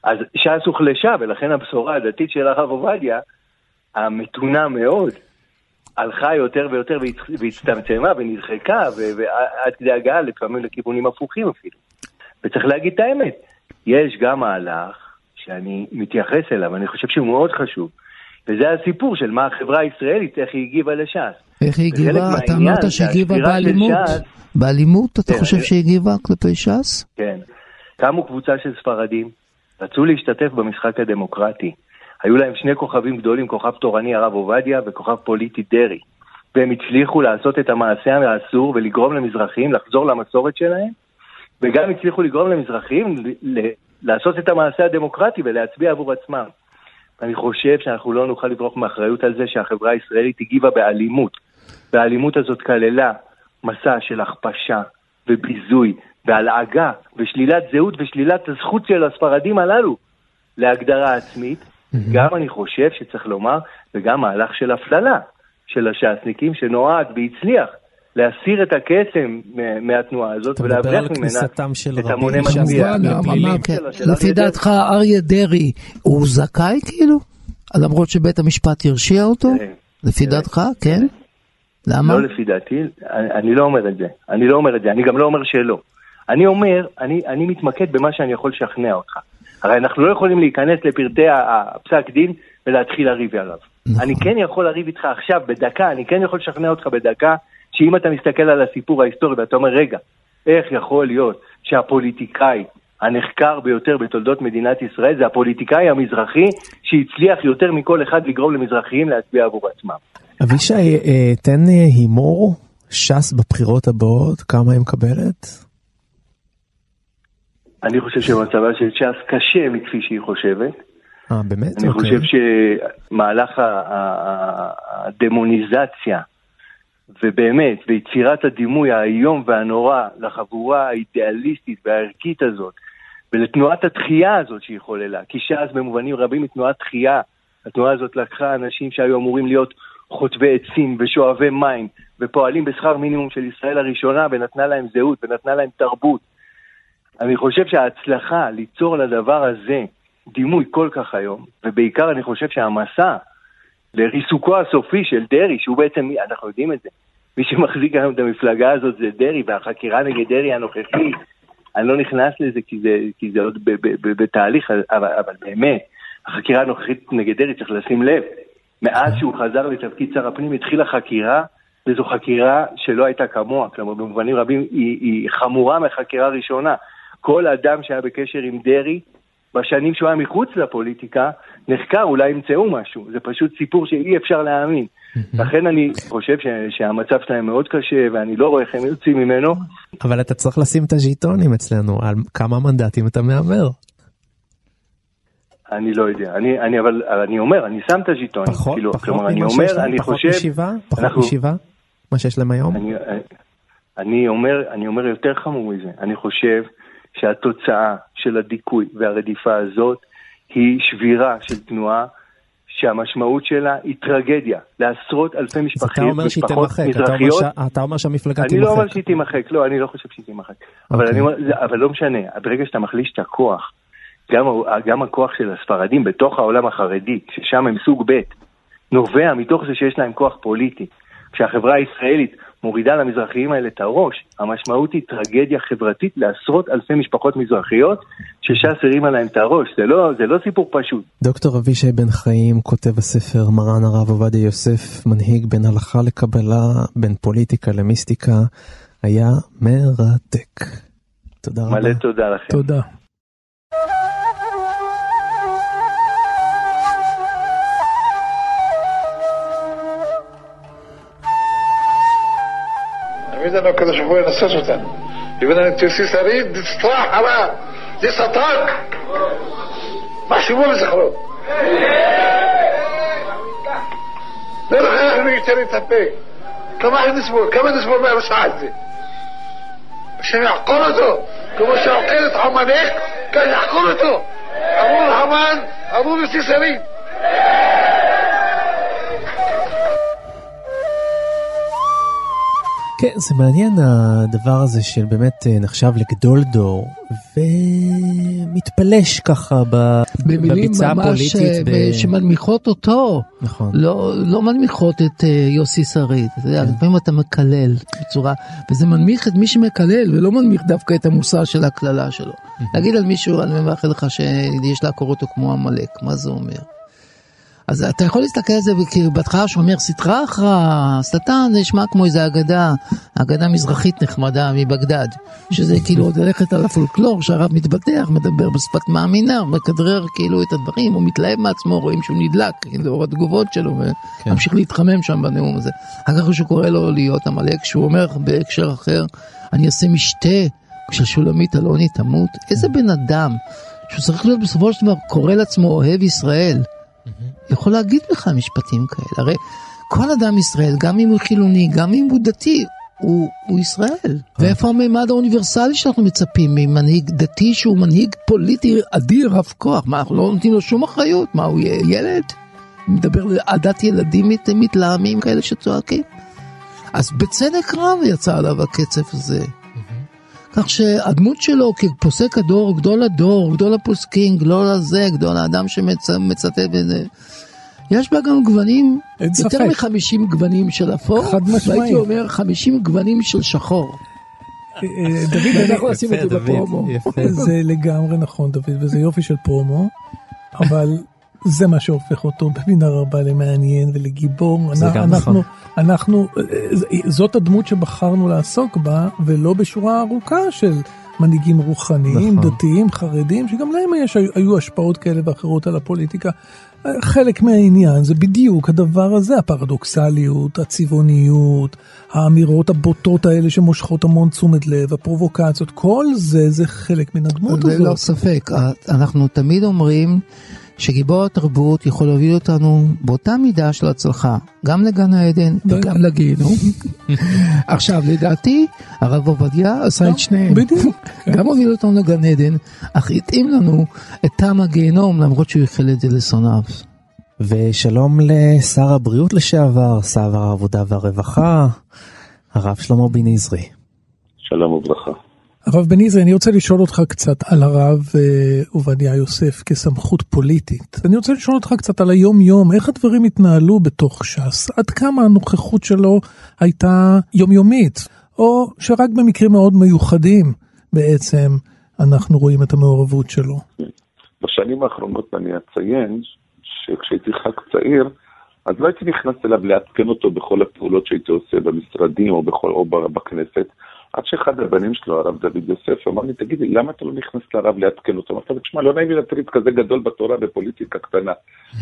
אז ש"ס הוחלשה, ולכן הבשורה הדתית של הרב עובדיה, המתונה מאוד, הלכה יותר ויותר והצ- והצטמצמה ונדחקה, ועד כדי הגעה לפעמים לכיוונים הפוכים אפילו. וצריך להגיד את האמת, יש גם מהלך שאני מתייחס אליו, אני חושב שהוא מאוד חשוב, וזה הסיפור של מה החברה הישראלית, איך היא הגיבה לש"ס. איך היא הגיבה? אתה אמרת שהספירה של באלימות? ש"ס- באלימות אתה כן, חושב שהיא הגיבה כלפי ש"ס? כן. קמו קבוצה של ספרדים, רצו להשתתף במשחק הדמוקרטי. היו להם שני כוכבים גדולים, כוכב תורני הרב עובדיה וכוכב פוליטי דרעי. והם הצליחו לעשות את המעשה האסור ולגרום למזרחים לחזור למסורת שלהם, וגם הצליחו לגרום למזרחים לעשות את המעשה הדמוקרטי ולהצביע עבור עצמם. אני חושב שאנחנו לא נוכל לברוח מאחריות על זה שהחברה הישראלית הגיבה באלימות. והאלימות הזאת כללה מסע של הכפשה וביזוי והלעגה ושלילת זהות ושלילת הזכות של הספרדים הללו להגדרה עצמית. גם אני חושב שצריך לומר, וגם מהלך של הפללה של הש"סניקים שנועד והצליח להסיר את הקסם מהתנועה הזאת ולהבריח ממנה את המוני מש"ס מצביע. לפי. דעתך אריה דרעי הוא זכאי כאילו? למרות שבית המשפט הרשיע אותו? תראה, לפי דעתך, כן? למה? לא לפי דעתי, אני, אני לא אומר את זה. אני לא אומר את זה, אני גם לא אומר שלא. אני אומר, אני, אני מתמקד במה שאני יכול לשכנע אותך. הרי אנחנו לא יכולים להיכנס לפרטי הפסק דין ולהתחיל לריב עליו. נכון. אני כן יכול לריב איתך עכשיו בדקה, אני כן יכול לשכנע אותך בדקה, שאם אתה מסתכל על הסיפור ההיסטורי ואתה אומר, רגע, איך יכול להיות שהפוליטיקאי הנחקר ביותר בתולדות מדינת ישראל זה הפוליטיקאי המזרחי שהצליח יותר מכל אחד לגרום למזרחיים להצביע עבור עצמם. אבישי, אה, תן אה, הימור, ש"ס בבחירות הבאות, כמה היא מקבלת? אני חושב שמצבה של ש"ס קשה מכפי שהיא חושבת. אה, באמת? אני אוקיי. חושב שמהלך הדמוניזציה, ובאמת, ויצירת הדימוי האיום והנורא לחבורה האידיאליסטית והערכית הזאת, ולתנועת התחייה הזאת שהיא חוללה, כי ש"ס במובנים רבים היא תנועת תחייה. התנועה הזאת לקחה אנשים שהיו אמורים להיות חוטבי עצים ושואבי מים, ופועלים בשכר מינימום של ישראל הראשונה, ונתנה להם זהות, ונתנה להם תרבות. אני חושב שההצלחה ליצור לדבר הזה דימוי כל כך היום, ובעיקר אני חושב שהמסע לריסוקו הסופי של דרעי, שהוא בעצם, אנחנו יודעים את זה, מי שמחזיק היום את המפלגה הזאת זה דרעי, והחקירה נגד דרעי הנוכחי, אני לא נכנס לזה כי זה, כי זה עוד בתהליך, אבל, אבל באמת, החקירה הנוכחית נגד דרעי, צריך לשים לב, מאז שהוא חזר לתפקיד שר הפנים התחילה חקירה, וזו חקירה שלא הייתה כמוה, כלומר במובנים רבים היא, היא חמורה מהחקירה הראשונה. כל אדם שהיה בקשר עם דרעי, בשנים שהוא היה מחוץ לפוליטיקה, נחקר, אולי ימצאו משהו. זה פשוט סיפור שאי אפשר להאמין. לכן אני חושב ש, שהמצב שלהם מאוד קשה, ואני לא רואה איך הם יוצאים ממנו. אבל אתה צריך לשים את הז'יטונים אצלנו, על כמה מנדטים אתה מהמר. אני לא יודע. אני, אני אבל אני אומר, אני שם את הז'יטון. פחות, כאילו, פחות כלומר, אני אומר, להם, אני פחות חושב... משבעה? פחות אנחנו- משבעה? מה שיש להם היום? אני, אני, אומר, אני אומר יותר חמור מזה, אני חושב שהתוצאה של הדיכוי והרדיפה הזאת היא שבירה של תנועה שהמשמעות שלה היא טרגדיה לעשרות אלפי משפחים, משפחות מזרחיות. אתה אומר שהמפלגה אני לא אומר תימחק. שהיא תימחק, לא, אני לא חושב שהיא תימחק. אבל, אוקיי. אבל לא משנה, ברגע שאתה מחליש את הכוח, גם, גם הכוח של הספרדים בתוך העולם החרדי, ששם הם סוג ב', נובע מתוך זה שיש להם כוח פוליטי. כשהחברה הישראלית מורידה למזרחיים האלה את הראש, המשמעות היא טרגדיה חברתית לעשרות אלפי משפחות מזרחיות, שש"ס הרימה להם את הראש. זה לא, זה לא סיפור פשוט. דוקטור אבישי בן חיים כותב הספר מרן הרב עובדיה יוסף, מנהיג בין הלכה לקבלה, בין פוליטיקה למיסטיקה, היה מרתק. תודה רבה. מלא תודה לכם. תודה. תמיד אני הקדוש ברוך הוא ינסות אותנו. יבנה נתיוסי שריד, דצטרח עלה, זה סטרק. מחשיבו וזכרו. לא לך אנחנו יותר להתאפק. כמה אנחנו נסבול? כמה נסבול מהרשעה הזה? השם יעקור אותו, כמו שעוקר את עמלק, כאן יעקור אותו. אמרו להמן, כן, זה מעניין הדבר הזה של באמת אה, נחשב לגדול דור, ומתפלש ככה ב... במילים ממש הפוליטית. ב... אה, שמנמיכות אותו, נכון. לא, לא מנמיכות את אה, יוסי שריד, יודע, לפעמים אתה מקלל בצורה, וזה מנמיך את מי שמקלל ולא מנמיך דווקא את המוסר של הקללה שלו. להגיד על מישהו, אני מאחל לך שיש לעקור אותו כמו עמלק, מה זה אומר? אז אתה יכול להסתכל על זה כאילו בהתחלה שהוא אומר סטרה אחרא, שטן זה נשמע כמו איזה אגדה, אגדה מזרחית נחמדה מבגדד, שזה כאילו עוד ללכת על הפולקלור שהרב מתבטח, מדבר בשפת מאמינה, הוא מכדרר כאילו את הדברים, הוא מתלהב מעצמו, רואים שהוא נדלק, כאילו לאור התגובות שלו, וממשיך להתחמם שם בנאום הזה. אחר כך שהוא קורא לו להיות עמלק, שהוא אומר בהקשר אחר, אני אעשה משתה כששולמית אלוני תמות, איזה בן אדם שהוא צריך להיות בסופו של דבר קורא לעצמו אוהב ישראל. יכול להגיד לך משפטים כאלה. הרי כל אדם ישראל, גם אם הוא חילוני, גם אם הוא דתי, הוא, הוא ישראל. ואיפה הממד האוניברסלי שאנחנו מצפים ממנהיג דתי שהוא מנהיג פוליטי אדיר, רב כוח? מה, אנחנו לא נותנים לו שום אחריות? מה, הוא יהיה ילד? מדבר על עדת ילדים מת, מתלהמים כאלה שצועקים? אז בצדק רב יצא עליו הקצף הזה. כך שהדמות שלו כפוסק הדור, גדול הדור, גדול הפוסקים, גדול הזה, גדול האדם שמצטט בזה, יש בה גם גוונים, יותר. מחמישים גוונים של אפור, חד משמעי. והייתי אומר חמישים גוונים של שחור. אה, דוד, ואתה אני- יכול לשים את זה דוד, בפרומו. זה לגמרי נכון דוד וזה יופי של פרומו אבל זה מה שהופך אותו במידה רבה למעניין ולגיבור זה אנ- גם אנחנו נכון. אנחנו אה, אה, זאת הדמות שבחרנו לעסוק בה ולא בשורה ארוכה של מנהיגים רוחניים נכון. דתיים חרדים שגם להם יש היו השפעות כאלה ואחרות על הפוליטיקה. אה, חלק מהעניין זה בדיוק הדבר הזה הפרדוקסליות הצבעוניות האמירות הבוטות האלה שמושכות המון תשומת לב הפרובוקציות כל זה זה חלק מן הדמות הזאת. ללא ספק, אנחנו תמיד אומרים שגיבור התרבות יכול להוביל אותנו באותה מידה של הצלחה, גם לגן העדן וגם לגיהנום. עכשיו, לדעתי, הרב עובדיה עשה את שניהם. בדיוק. גם הוביל אותנו לגן עדן, אך התאים לנו את טעם הגיהנום, למרות שהוא ייחל את זה לשונאיו. ושלום לשר הבריאות לשעבר, שר העבודה והרווחה, הרב שלמה בן עזרי. שלום וברכה. הרב בניזרי, אני רוצה לשאול אותך קצת על הרב אה, עובדיה יוסף כסמכות פוליטית. אני רוצה לשאול אותך קצת על היום-יום, איך הדברים התנהלו בתוך ש"ס, עד כמה הנוכחות שלו הייתה יומיומית, או שרק במקרים מאוד מיוחדים בעצם אנחנו רואים את המעורבות שלו. בשנים האחרונות אני אציין שכשהייתי ח"כ צעיר, אז לא הייתי נכנס אליו לעדכן אותו בכל הפעולות שהייתי עושה במשרדים או, בכל, או בכנסת, עד שאחד הבנים שלו, הרב דוד יוסף, אמר לי, תגיד לי, למה אתה לא נכנס לרב לעדכן אותו? אמרתי לו, תשמע, לא נעים לי להטריד כזה גדול בתורה בפוליטיקה קטנה.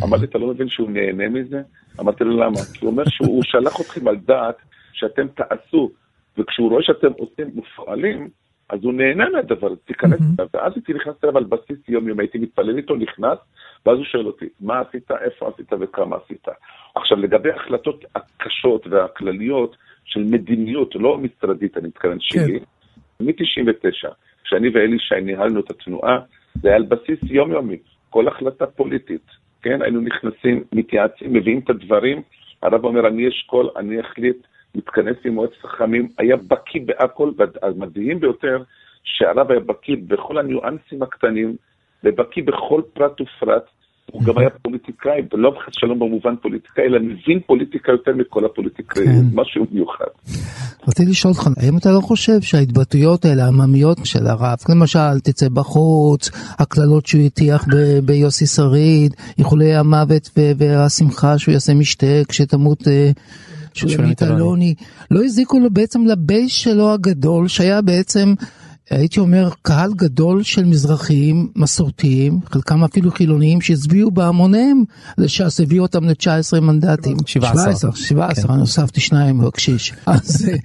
אמר לי, אתה לא מבין שהוא נהנה מזה? אמרתי לו, למה? כי הוא אומר שהוא שלח אתכם על דעת שאתם תעשו, וכשהוא רואה שאתם עושים מופעלים, אז הוא נהנה מהדבר, הזה, תיכנס אליו. ואז הייתי נכנס אליו על בסיס יום-יום, הייתי מתפלל איתו, נכנס, ואז הוא שואל אותי, מה עשית, איפה עשית וכמה עשית. עכשיו, לגבי ההחלטות הקשות והכלליות של מדיניות, לא משרדית, אני מתכוון שלי, מ-99, כשאני ואלי שי ניהלנו את התנועה, זה היה על בסיס יומיומי, כל החלטה פוליטית, כן? היינו נכנסים, מתייעצים, מביאים את הדברים, הרב אומר, אני אשכול, אני אחליט, מתכנס עם מועצת חכמים, היה בקיא בהכל, והמדהים ביותר, שהרב היה בקיא בכל הניואנסים הקטנים, ובקיא בכל פרט ופרט. הוא גם היה פוליטיקאי, ולא חס שלום במובן פוליטיקאי, אלא מבין פוליטיקה יותר מכל הפוליטיקאים, כן. משהו מיוחד. רציתי לשאול אותך, האם אתה לא חושב שההתבטאויות האלה, העממיות של הרב, למשל, תצא בחוץ, הקללות שהוא הטיח ביוסי שריד, איחולי המוות והשמחה שהוא יעשה משתה כשתמות אה, שולמית אלוני, לא הזיקו לו בעצם לבייס שלו הגדול, שהיה בעצם... הייתי אומר, קהל גדול של מזרחיים מסורתיים, חלקם אפילו חילוניים, שהצביעו בהמוניהם לש"ס, הביאו אותם ל-19 מנדטים. 17. 17, אני הוספתי שניים בקשיש. אז, אה,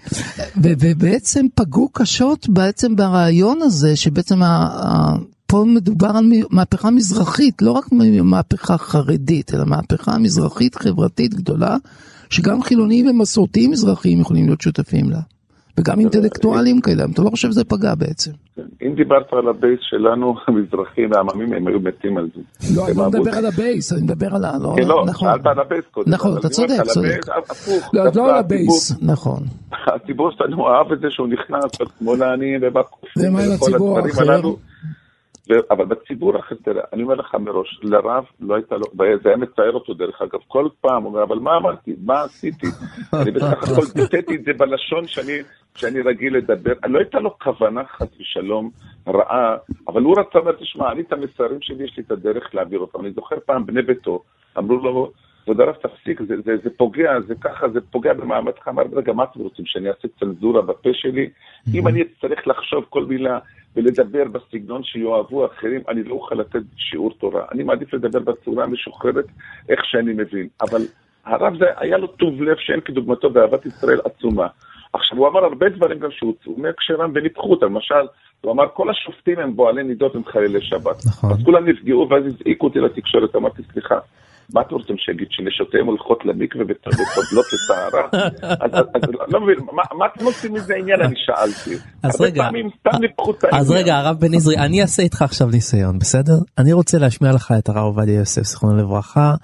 ובעצם פגעו קשות בעצם ברעיון הזה, שבעצם ה- פה מדובר על מהפכה מזרחית, לא רק מהפכה חרדית, אלא מהפכה מזרחית חברתית גדולה, שגם חילונים ומסורתיים מזרחיים יכולים להיות שותפים לה. וגם אינטלקטואלים כאלה, אתה לא חושב שזה פגע בעצם. אם דיברת על הבייס שלנו, המזרחים והעממים, הם היו מתים על זה. לא, אני לא מדבר על הבייס, אני מדבר על ה... לא, כן, לא, נכון. שאלת על הבייס קודם. נכון, אתה צודק, צודק. לא, לא על הבייס, נכון. הציבור שלנו אהב את זה שהוא נכנס בשמאלני ובקופים. ומה עם וכל הציבור הדברים האחר? אבל בציבור האחר, תראה, אני אומר לך מראש, לרב לא הייתה לו, זה היה מצער אותו דרך אגב, כל פעם הוא אומר, אבל מה אמרתי, מה עשיתי? אני בסך הכל ביטאתי את זה בלשון שאני, שאני רגיל לדבר, לא הייתה לו כוונה חס ושלום רעה, אבל הוא רצה, אומר, תשמע, אני את המסרים שלי, יש לי את הדרך להעביר אותם. אני זוכר פעם בני ביתו, אמרו לו, כבוד הרב תפסיק, זה, זה, זה פוגע, זה ככה, זה פוגע במעמדך, אמר, רגע, מה אתם רוצים, שאני אעשה צנזורה בפה שלי? אם אני אצטרך לחשוב כל מילה ולדבר בסגנון שיאהבו אחרים, אני לא אוכל לתת שיעור תורה. אני מעדיף לדבר בצורה המשוחררת, איך שאני מבין. אבל הרב זה, היה לו טוב לב שאין כדוגמתו באהבת ישראל עצומה. עכשיו, הוא אמר הרבה דברים גם שהוצאו מהקשרם וניפחו אותם. למשל, הוא אמר, כל השופטים הם בועלי נידות הם חיילי שבת. נכון. אז כולם נפגעו ואז הזעיקו אותי לתקשורת, אמרתי, סליחה, מה אתם רוצים שיגיד, שנשותיהם הולכות למקווה ות- וטובלות לטהרה? אז לא מבין, מה- אתם עושים מזה עניין, אני שאלתי. אז רגע, העניין. אז רגע, הרב בן עזרי, אני אעשה איתך עכשיו ניסיון, בסדר? אני רוצה להשמיע לך את הרב עובדיה יוסף, זיכרונו לברכה,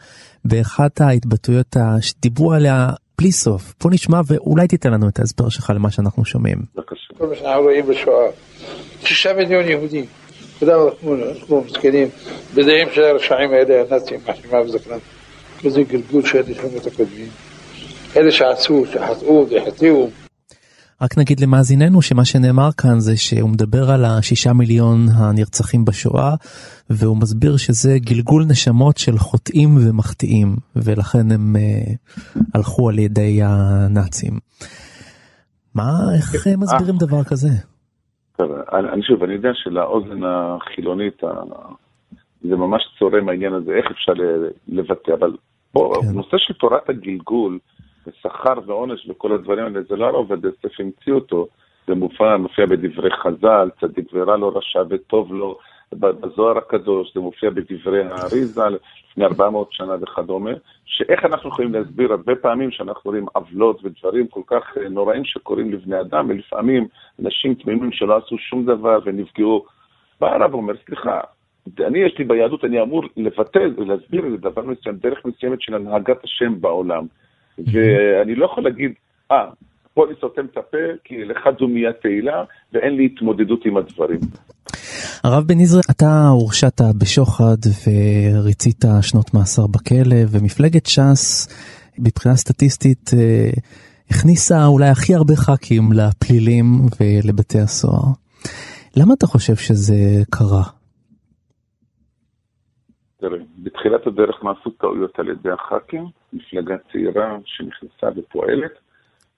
באחת ההתבטאויות שדיברו עליה בלי סוף. בוא נשמע ואולי תיתן לנו את ההסבר שלך למה שאנחנו שומעים. בבקשה. כל מה שאנחנו רואים בשואה. שישה מיליון יהודים. כולם אנחנו מסכנים בדעים של הרשעים האלה, הנאצים, מה שמע וזכרם. וזה גלגול של נשמות הקודמים. אלה שעשו, שחטאו והחטיאו. רק נגיד למאזיננו שמה שנאמר כאן זה שהוא מדבר על השישה מיליון הנרצחים בשואה והוא מסביר שזה גלגול נשמות של חוטאים ומחטיאים ולכן הם uh, הלכו על ידי הנאצים. מה, איך אה, מסבירים דבר כזה? טוב, אני שוב, אני יודע שלאוזן החילונית זה ממש צורם העניין הזה, איך אפשר לבטא, אבל פה, כן. נושא של תורת הגלגול, ושכר ועונש וכל הדברים האלה, זה לא הרב עובדיה יוסף המציא אותו, זה מופיע, מופיע בדברי חז"ל, צדיק ורע לו, רשע וטוב לו, בזוהר הקדוש, זה מופיע בדברי האריזה לפני 400 שנה וכדומה, שאיך אנחנו יכולים להסביר הרבה פעמים שאנחנו רואים עוולות ודברים כל כך אה, נוראים שקורים לבני אדם, ולפעמים אנשים תמימים שלא עשו שום דבר ונפגעו. בא הרב ואומר, סליחה, אני, יש לי ביהדות, אני אמור לבטא ולהסביר איזה דבר מסוים, דרך מסוימת של הנהגת השם בעולם. ואני לא יכול להגיד, אה, פה אני סותם את הפה, כי לך זו מיד תהילה, ואין לי התמודדות עם הדברים. הרב בן יזרעאל, אתה הורשעת בשוחד וריצית שנות מאסר בכלא, ומפלגת ש"ס, מבחינה סטטיסטית, אה, הכניסה אולי הכי הרבה ח"כים לפלילים ולבתי הסוהר. למה אתה חושב שזה קרה? תראה, בתחילת הדרך נעשו טעויות על ידי הח"כים, מפלגה צעירה שנכנסה ופועלת,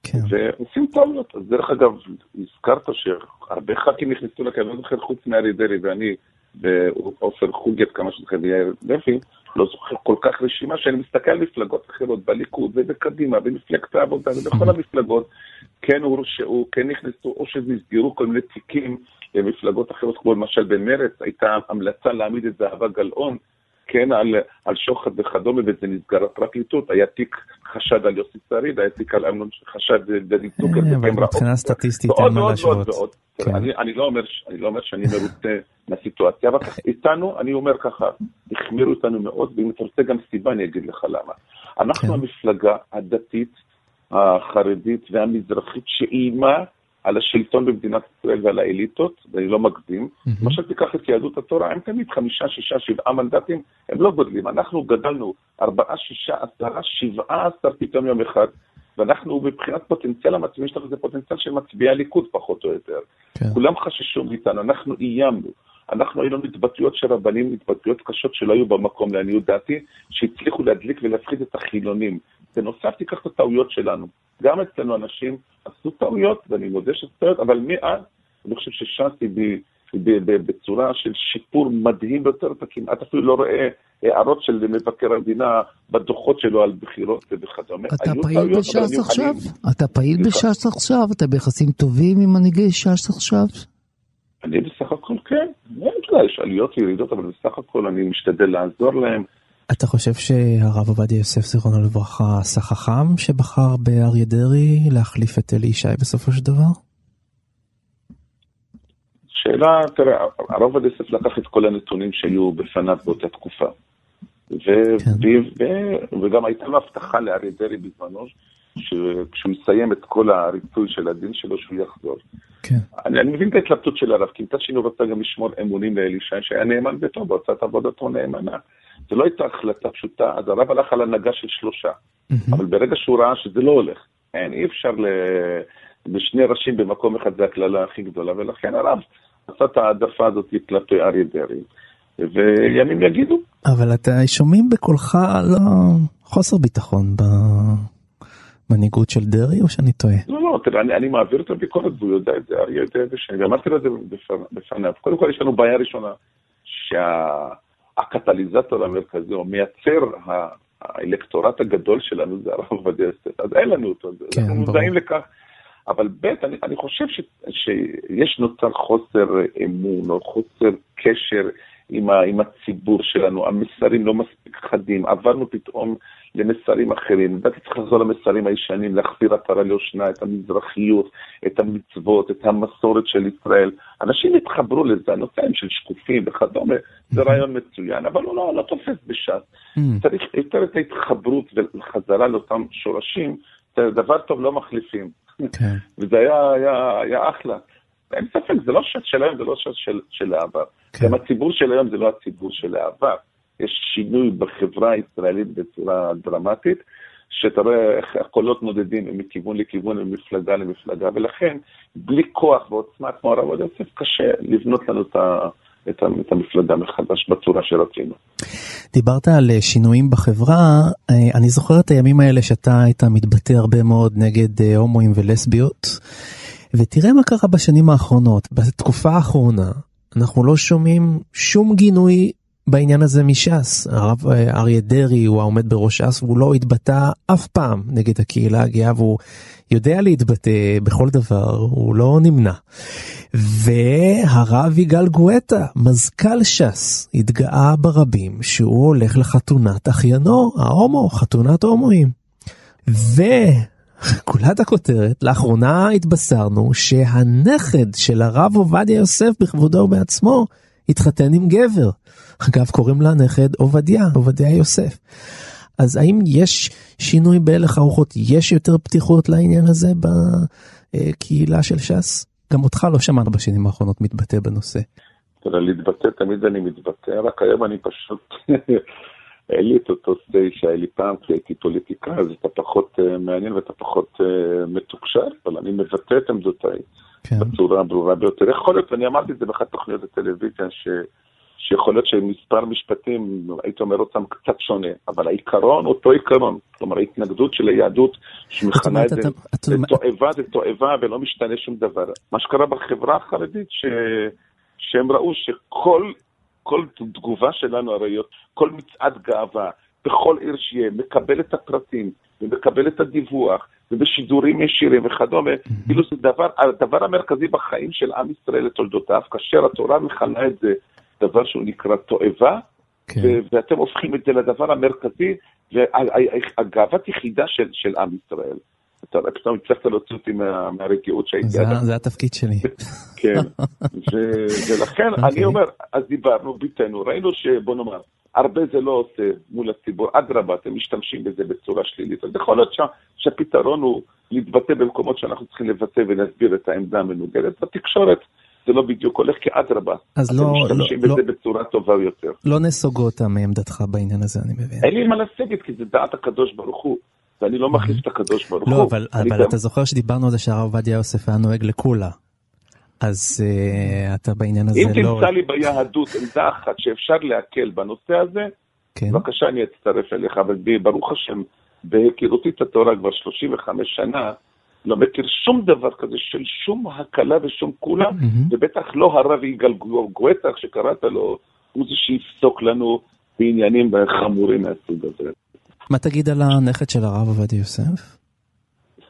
כן. ועושים טעויות. אז דרך אגב, הזכרת שהרבה ח"כים נכנסו לכאן, לא זוכר חוץ מארי דרעי ואני ועופר חוגת, כמה שזוכר, ויאיר לוי, לא זוכר כל כך רשימה שאני מסתכל על מפלגות אחרות, בליכוד ובקדימה, במפלגת העבודה ובכל המפלגות, כן הורשעו, כן נכנסו, או שנסגרו כל מיני תיקים למפלגות אחרות, כמו למשל במרצ, הייתה המלצה להעמיד את זהבה גלאון כן, על, על שוחד וכדומה, וזה נסגר הפרקליטות. היה תיק חשד על יוסי שריד, היה תיק על אמנון חשד בניתוק. אה, אבל מבחינה סטטיסטית אין מה להשוות. כן. אני לא אומר שאני מרוצה מהסיטואציה, אבל איתנו, אני אומר ככה, החמירו אותנו מאוד, ואם אתה רוצה גם סיבה, אני אגיד לך למה. אנחנו כן. המפלגה הדתית, החרדית והמזרחית שאיימה על השלטון במדינת ישראל ועל האליטות, ואני לא מגזים. למשל, mm-hmm. תיקח את יהדות התורה, הם תמיד חמישה, שישה, שבעה מנדטים, הם לא גודלים. אנחנו גדלנו ארבעה, שישה, עשרה, שבעה עשר פתאום יום אחד, ואנחנו מבחינת פוטנציאל המצביעים שלנו זה פוטנציאל של מצביעי הליכוד פחות או יותר. כן. כולם חששו מאיתנו, אנחנו איימנו. אנחנו היינו התבטאויות של רבנים, התבטאויות קשות שלא היו במקום לעניות דעתי, שהצליחו להדליק ולהפחיד את החילונים. בנוסף, תיקח את הטעויות שלנו. גם אצלנו אנשים עשו טעויות, ואני מודה שזה טעויות, אבל מאז, אני חושב שש"ס היא בצורה של שיפור מדהים ביותר, אתה כמעט אפילו לא רואה הערות של מבקר המדינה בדוחות שלו על בחירות וכדומה. אתה פעיל בש"ס עכשיו? אתה פעיל בש"ס עכשיו? אתה ביחסים טובים עם מנהיגי ש"ס עכשיו? אני בסך הכל כן, יש עליות וירידות, אבל בסך הכל אני משתדל לעזור להם. אתה חושב שהרב עובדיה יוסף זיכרונו לברכה עשה חכם שבחר באריה דרעי להחליף את אלי ישי בסופו של דבר? שאלה, תראה, הרב עובדיה יוסף לקח את כל הנתונים שהיו בפניו באותה תקופה. ו- כן. ו- ו- וגם הייתה לו הבטחה לאריה דרעי בזמנו, שכשהוא יסיים את כל הריצוי של הדין שלו, שהוא יחזור. כן. אני, אני מבין את ההתלבטות של הרב, כי מצד שני הוא רצה גם לשמור אמונים לאלישע, שהיה נאמן ביתו, ועושה את עבודתו נאמנה. זו לא הייתה החלטה פשוטה, אז הרב הלך על הנהגה של שלושה. Mm-hmm. אבל ברגע שהוא ראה שזה לא הולך, אין, אי אפשר ל... בשני ראשים במקום אחד זה הקללה הכי גדולה, ולכן הרב עשה את העדפה הזאת כלפי אריה דרעי. וימים יגידו. אבל אתה שומעים בקולך לא חוסר ביטחון במנהיגות של דרעי, או שאני טועה? לא, לא, תראה, אני, אני מעביר את הביקורת והוא יודע את זה, אריה יודע את זה, שאני אמרתי לו את זה בפניו. קודם כל יש לנו בעיה ראשונה, שה... הקטליזטור המרכזי, או מייצר האלקטורט הגדול שלנו זה הרב עובדיה יוסף, אז אין לנו אותו, כן, אנחנו מודעים לכך. אבל ב', אני, אני חושב ש, שיש נוצר חוסר אמון או חוסר קשר עם, ה, עם הציבור שלנו, המסרים לא מספיק חדים, עברנו פתאום למסרים אחרים. לדעתי צריך לחזור למסרים הישנים, להחזיר עטרה ליושנה, את המזרחיות, את המצוות, את המסורת של ישראל. אנשים התחברו לזה, הנושאים של שקופים וכדומה, זה. רעיון מצוין, אבל הוא לא, לא תופס בש"ס. צריך יותר את ההתחברות וחזרה לאותם שורשים, זה דבר טוב לא מחליפים. כן. וזה היה, היה, היה אחלה. אין ספק, זה לא ש"ס של היום, זה לא ש"ס של, של העבר. כן. גם הציבור של היום זה לא הציבור של העבר. יש שינוי בחברה הישראלית בצורה דרמטית, שאתה רואה איך הקולות נודדים מכיוון לכיוון, ממפלגה למפלגה, ולכן בלי כוח ועוצמה כמו הרב עובדיה יוסף, קשה לבנות לנו את ה... את, המפלגה מחדש בצורה שרצינו. דיברת על אה, שינויים בחברה, אה, אני זוכר את הימים האלה שאתה היית מתבטא הרבה מאוד נגד אה, הומואים ולסביות, ותראה מה קרה בשנים האחרונות, בתקופה האחרונה, אנחנו לא שומעים שום גינוי בעניין הזה מש"ס. הרב אריה דרעי הוא העומד בראש ש"ס והוא לא התבטא אף פעם נגד הקהילה הגאה והוא יודע להתבטא בכל דבר, הוא לא נמנע. והרב יגאל גואטה, מזכ"ל ש"ס, התגאה ברבים שהוא הולך לחתונת אחיינו, ההומו, חתונת הומואים. וגולת הכותרת, לאחרונה התבשרנו שהנכד של הרב עובדיה יוסף בכבודו ובעצמו התחתן עם גבר. אגב, קוראים לה נכד עובדיה, עובדיה יוסף. אז האם יש שינוי בהלך הרוחות? יש יותר פתיחות לעניין הזה בקהילה של ש"ס? גם אותך לא שמענו בשנים האחרונות מתבטא בנושא. תראה, להתבטא תמיד אני מתבטא, רק היום אני פשוט, סטי שהיה לי פעם, כי הייתי פוליטיקאי, אז אתה פחות uh, מעניין ואתה פחות uh, מתוקשר, אבל אני מבטא את עמדותיי כן. בצורה הברורה ביותר. יכול להיות, אני אמרתי את זה באחת תוכניות הטלוויזיה, ש... שיכול להיות שמספר משפטים, הייתי אומר אותם קצת שונה, אבל העיקרון אותו עיקרון. כלומר, ההתנגדות של היהדות, שמכנה את זה, זה תועבה, זה תועבה ולא משתנה שום דבר. מה שקרה בחברה החרדית, ש... שהם ראו שכל כל תגובה שלנו, הרי כל מצעד גאווה, בכל עיר שיהיה, מקבל את הפרטים ומקבל את הדיווח, ובשידורים ישירים וכדומה, כאילו זה דבר, הדבר המרכזי בחיים של עם ישראל לתולדותיו, כאשר התורה מכנה את זה דבר שהוא נקרא תועבה, כן. ואתם הופכים את זה לדבר המרכזי, והגאוות יחידה של, של עם ישראל. אתה פתאום הצלחת להוציא אותי מה, מהרגיעות שהייתי. זה, זה התפקיד שלי. כן, ו, ולכן okay. אני אוקיי. אומר, אז דיברנו, ביטאנו, ראינו שבוא נאמר, הרבה זה לא עושה מול הציבור, אדרבה, אתם משתמשים בזה בצורה שלילית. אז יכול להיות שה, שהפתרון הוא להתבטא במקומות שאנחנו צריכים לבטא ולהסביר את העמדה המנוגדת. בתקשורת זה לא בדיוק הולך כאדרבה. אז אתם לא, משתמשים לא, בזה לא, בצורה טובה יותר. לא נסוגות מעמדתך בעניין הזה, אני מבין. אין לי מה לסגת, כי זה דעת הקדוש ברוך הוא. ואני לא מחליף את הקדוש ברוך לא, הוא. לא, אבל, אבל אתה זוכר שדיברנו על זה שהרב עובדיה יוסף היה נוהג לקולה. אז uh, אתה בעניין הזה אם לא... אם תמצא לי ביהדות עמדה אחת שאפשר להקל בנושא הזה, כן. בבקשה אני אצטרף אליך, אבל ברוך השם, בהיכרותי את התורה כבר 35 שנה, לא מכיר שום דבר כזה של שום הקלה ושום קולה, mm-hmm. ובטח לא הרב יגאל גואטה, שקראת לו, הוא זה שיפסוק לנו בעניינים חמורים מהסוג הזה. מה תגיד על הנכד של הרב עובדיה יוסף?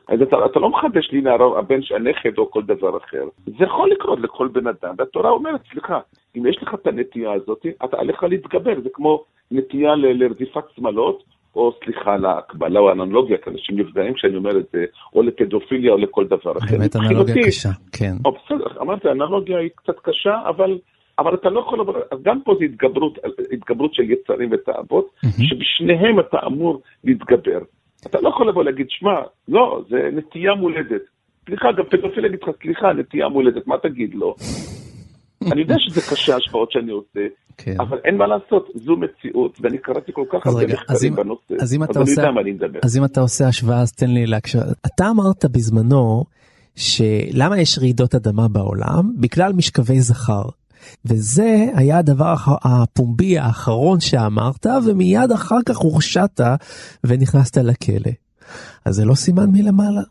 אז אתה, אתה לא מחדש לי להרב, הבן של הנכד או כל דבר אחר. זה יכול לקרות לכל בן אדם, והתורה אומרת, סליחה, אם יש לך את הנטייה הזאת, אתה עליך להתגבר, זה כמו נטייה לרדיפת שמאלות, או סליחה להקבלה או אנלוגיה, כי אנשים נפגעים כשאני אומר את זה, או לפדופיליה או לכל דבר אחר. באמת אנלוגיה קשה, כן. או בסדר, אמרתי, האנלוגיה היא קצת קשה, אבל, אבל אתה לא יכול, אז גם פה זה התגברות, התגברות של יצרים ותאוות, mm-hmm. שבשניהם אתה אמור להתגבר. אתה לא יכול לבוא להגיד, שמע, לא, זה נטייה מולדת. סליחה, גם פדופיל יגיד לך, סליחה, נטייה מולדת, מה תגיד לו? אני יודע שזה קשה ההשפעות שאני עושה, כן. אבל אין מה לעשות, זו מציאות, ואני קראתי כל כך הרבה מחקרים בנושא, אז אם אתה עושה, אז אם אתה עושה השוואה, אז תן לי להקשר. אתה אמרת בזמנו, שלמה יש רעידות אדמה בעולם? בגלל משכבי זכר. וזה היה הדבר הפומבי האחרון שאמרת, ומיד אחר כך הורשעת ונכנסת לכלא. אז זה לא סימן מלמעלה?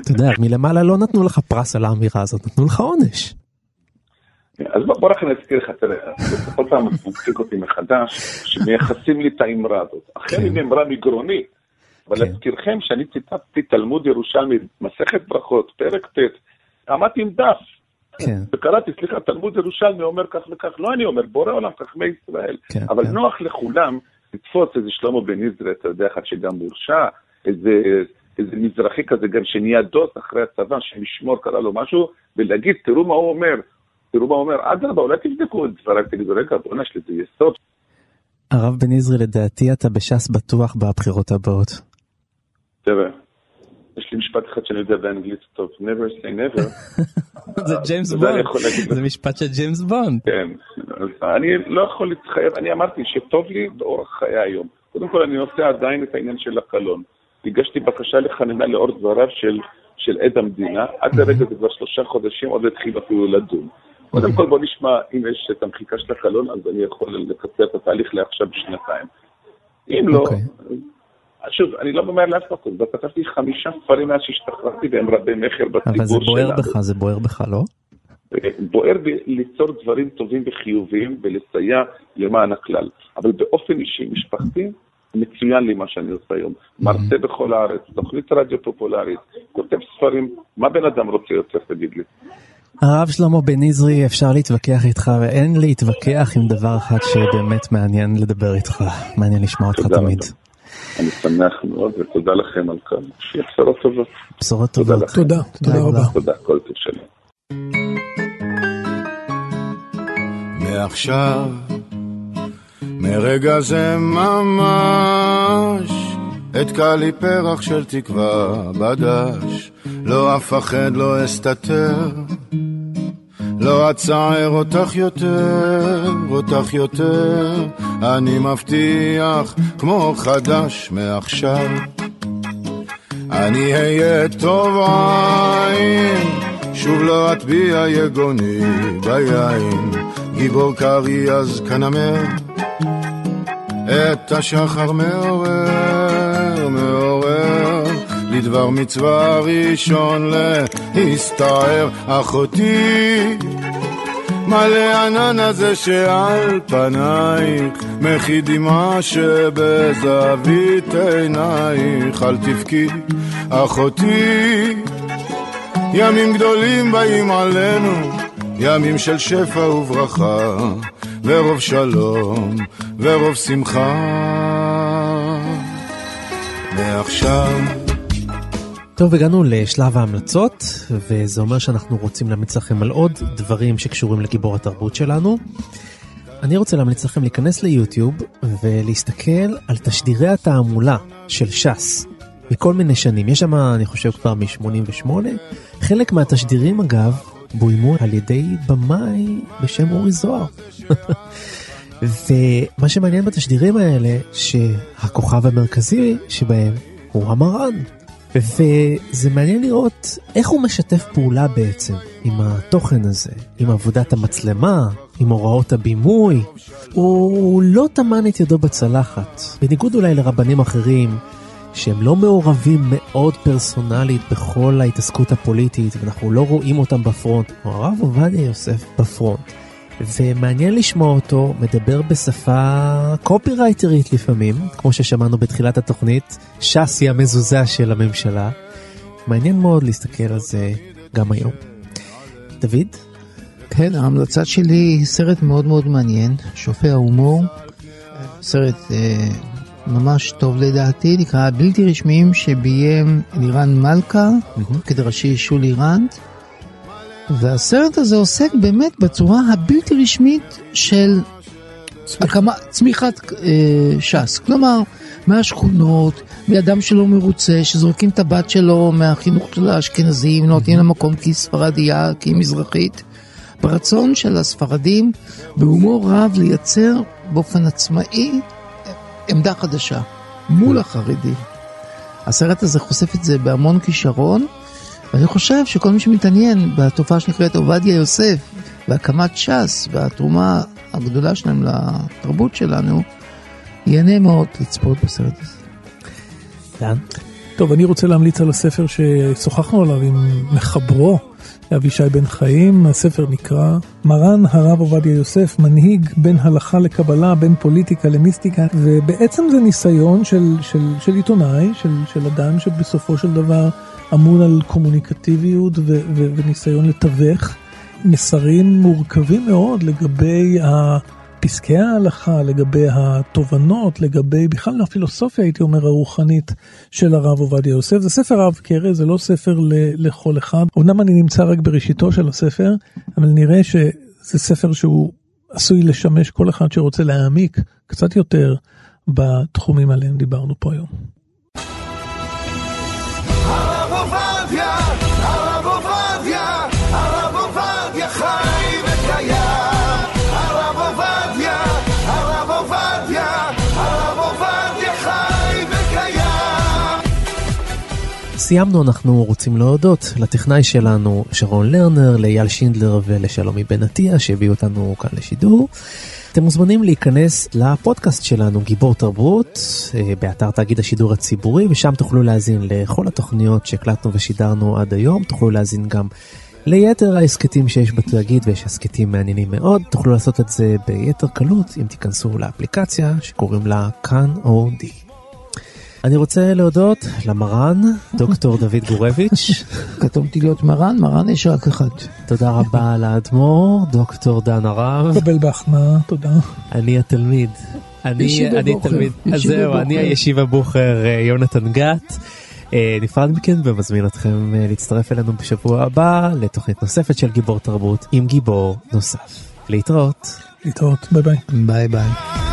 אתה יודע, מלמעלה לא נתנו לך פרס על האמירה הזאת, נתנו לך עונש. אז בוא רק אני אזכיר לך, תראה, כל פעם מצחיק אותי מחדש, שמייחסים לי את האמרה הזאת. אכן היא אמרה מגרונית, אבל להזכירכם שאני ציטטתי תלמוד ירושלמי, מסכת ברכות, פרק ט', עמדתי עם דף. כן. וקראתי, סליחה, תלמוד ירושלמי אומר כך וכך, לא אני אומר, בורא עולם, חכמי ישראל. כן, אבל כן. נוח לכולם לתפוס איזה שלמה בן יזרע, אתה יודע, אחד שגם הורשע, איזה איזה מזרחי כזה גם שנהיה דוס אחרי הצבא, שמשמור קרה לו משהו, ולהגיד, תראו מה הוא אומר, תראו מה הוא אומר, אדרבה, אולי תבדקו את דבריי, תגידו, רגע, בוא'נה, יש לזה יסוד. הרב בן עזרי, לדעתי אתה בש"ס בטוח בבחירות הבאות. תראה, יש לי משפט אחד שאני יודע באנגלית טוב, never say never. זה ג'יימס בונד, זה משפט של ג'יימס בונד. כן, אני לא יכול להתחייב, אני אמרתי שטוב לי באורח חיי היום. קודם כל אני עושה עדיין את העניין של הקלון. הגשתי בקשה לחנינה לאור דבריו של, של עד המדינה, עד לרגע זה כבר שלושה חודשים, עוד התחיל אפילו לדון. קודם כל בוא נשמע, אם יש את המחיקה של הקלון, אז אני יכול לקצר את התהליך לעכשיו בשנתיים. אם לא, שוב, אני לא ממהר לאף מקום, וכתבתי חמישה ספרים מאז שהשתחררתי והם רבי מכר בציבור שלנו. אבל זה בוער בך, זה בוער בך, לא? בוער ליצור דברים טובים וחיוביים ולסייע למען הכלל. אבל באופן אישי, משפחתי, מצוין לי מה שאני עושה היום. מרצה בכל הארץ, תוכנית רדיו פופולרית, כותב ספרים, מה בן אדם רוצה יותר, תגיד לי? הרב שלמה בן נזרי, אפשר להתווכח איתך, ואין להתווכח עם דבר אחד שבאמת מעניין לדבר איתך. מעניין לשמוע אותך תמיד. אני שמח מאוד, ותודה לכם על כך. שיהיה בשורות טובות. בשורות טובות. תודה, תודה רבה. תודה, כל טוב שלום. מעכשיו, מרגע זה ממש, אתקע פרח של תקווה בדש, לא אפחד, לא אסתתר. לא אצער אותך יותר, אותך יותר, אני מבטיח כמו חדש מעכשיו. אני אהיה טוב עין, שוב לא אטביע יגוני ביין, גיבור קרעי אז כנמר, את השחר מעורר, מעורר, לדבר מצווה ראשון להסתער, אחותי. מה לענן הזה שעל פנייך, מחי דמעה שבזווית עינייך, אל תבכי, אחותי. ימים גדולים באים עלינו, ימים של שפע וברכה, ורוב שלום, ורוב שמחה. ועכשיו טוב, הגענו לשלב ההמלצות, וזה אומר שאנחנו רוצים להמליץ לכם על עוד דברים שקשורים לגיבור התרבות שלנו. אני רוצה להמליץ לכם להיכנס ליוטיוב ולהסתכל על תשדירי התעמולה של ש"ס מכל מיני שנים. יש שם, אני חושב, כבר מ-88. חלק מהתשדירים, אגב, בוימו על ידי במאי בשם אורי זוהר. ומה שמעניין בתשדירים האלה, שהכוכב המרכזי שבהם הוא המרן. וזה מעניין לראות איך הוא משתף פעולה בעצם עם התוכן הזה, עם עבודת המצלמה, עם הוראות הבימוי. הוא לא טמן את ידו בצלחת, בניגוד אולי לרבנים אחרים שהם לא מעורבים מאוד פרסונלית בכל ההתעסקות הפוליטית ואנחנו לא רואים אותם בפרונט, הרב עובדיה יוסף בפרונט. ומעניין לשמוע אותו מדבר בשפה קופירייטרית לפעמים, כמו ששמענו בתחילת התוכנית, ש"ס היא המזוזה של הממשלה. מעניין מאוד להסתכל על זה גם היום. דוד? כן, ההמלצה שלי היא סרט מאוד מאוד מעניין, שופע הומור, סרט אה, ממש טוב לדעתי, נקרא בלתי רשמיים שביים לירן מלכה, mm-hmm. כדרשי שולי רנד. והסרט הזה עוסק באמת בצורה הבלתי רשמית של הקמה, צמיחת אה, ש"ס. כלומר, מהשכונות, מאדם שלא מרוצה, שזורקים את הבת שלו מהחינוך של האשכנזים, נותנים לה מקום כי היא ספרדיה, כי היא מזרחית. ברצון של הספרדים, בהומור רב, לייצר באופן עצמאי עמדה חדשה מול החרדים. הסרט הזה חושף את זה בהמון כישרון. ואני חושב שכל מי שמתעניין בתופעה שנקראת עובדיה יוסף והקמת ש"ס והתרומה הגדולה שלהם לתרבות שלנו, ייהנה מאוד לצפות בסרט הזה. דן? טוב, אני רוצה להמליץ על הספר ששוחחנו עליו עם מחברו, אבישי בן חיים. הספר נקרא מרן הרב עובדיה יוסף, מנהיג בין הלכה לקבלה, בין פוליטיקה למיסטיקה, ובעצם זה ניסיון של, של, של עיתונאי, של, של אדם שבסופו של דבר אמון על קומוניקטיביות ו- ו- וניסיון לתווך מסרים מורכבים מאוד לגבי פסקי ההלכה, לגבי התובנות, לגבי בכלל הפילוסופיה, הייתי אומר, הרוחנית של הרב עובדיה יוסף. זה ספר רב קרא, זה לא ספר ל- לכל אחד. אמנם אני נמצא רק בראשיתו של הספר, אבל נראה שזה ספר שהוא עשוי לשמש כל אחד שרוצה להעמיק קצת יותר בתחומים עליהם דיברנו פה היום. סיימנו, אנחנו רוצים להודות לטכנאי שלנו, שרון לרנר, לאייל שינדלר ולשלומי בן עטיה, שהביאו אותנו כאן לשידור. אתם מוזמנים להיכנס לפודקאסט שלנו, גיבור תרבות, אה, באתר תאגיד השידור הציבורי, ושם תוכלו להאזין לכל התוכניות שהקלטנו ושידרנו עד היום. תוכלו להאזין גם ליתר ההסכתים שיש בתאגיד, ויש הסכתים מעניינים מאוד. תוכלו לעשות את זה ביתר קלות אם תיכנסו לאפליקציה שקוראים לה כאן אודי. אני רוצה להודות למרן, דוקטור דוד גורביץ'. כתבתי להיות מרן, מרן יש רק אחד. תודה רבה לאדמו"ר, דוקטור דן הרב. קבל בהחמאה, תודה. אני התלמיד. אני, אני תלמיד, אז זהו. אני הישיבה בוכר אה, יונתן גת. אה, נפרד מכם ומזמין אתכם אה, להצטרף אלינו בשבוע הבא לתוכנית נוספת של גיבור תרבות עם גיבור נוסף. להתראות. להתראות, ביי ביי. ביי ביי.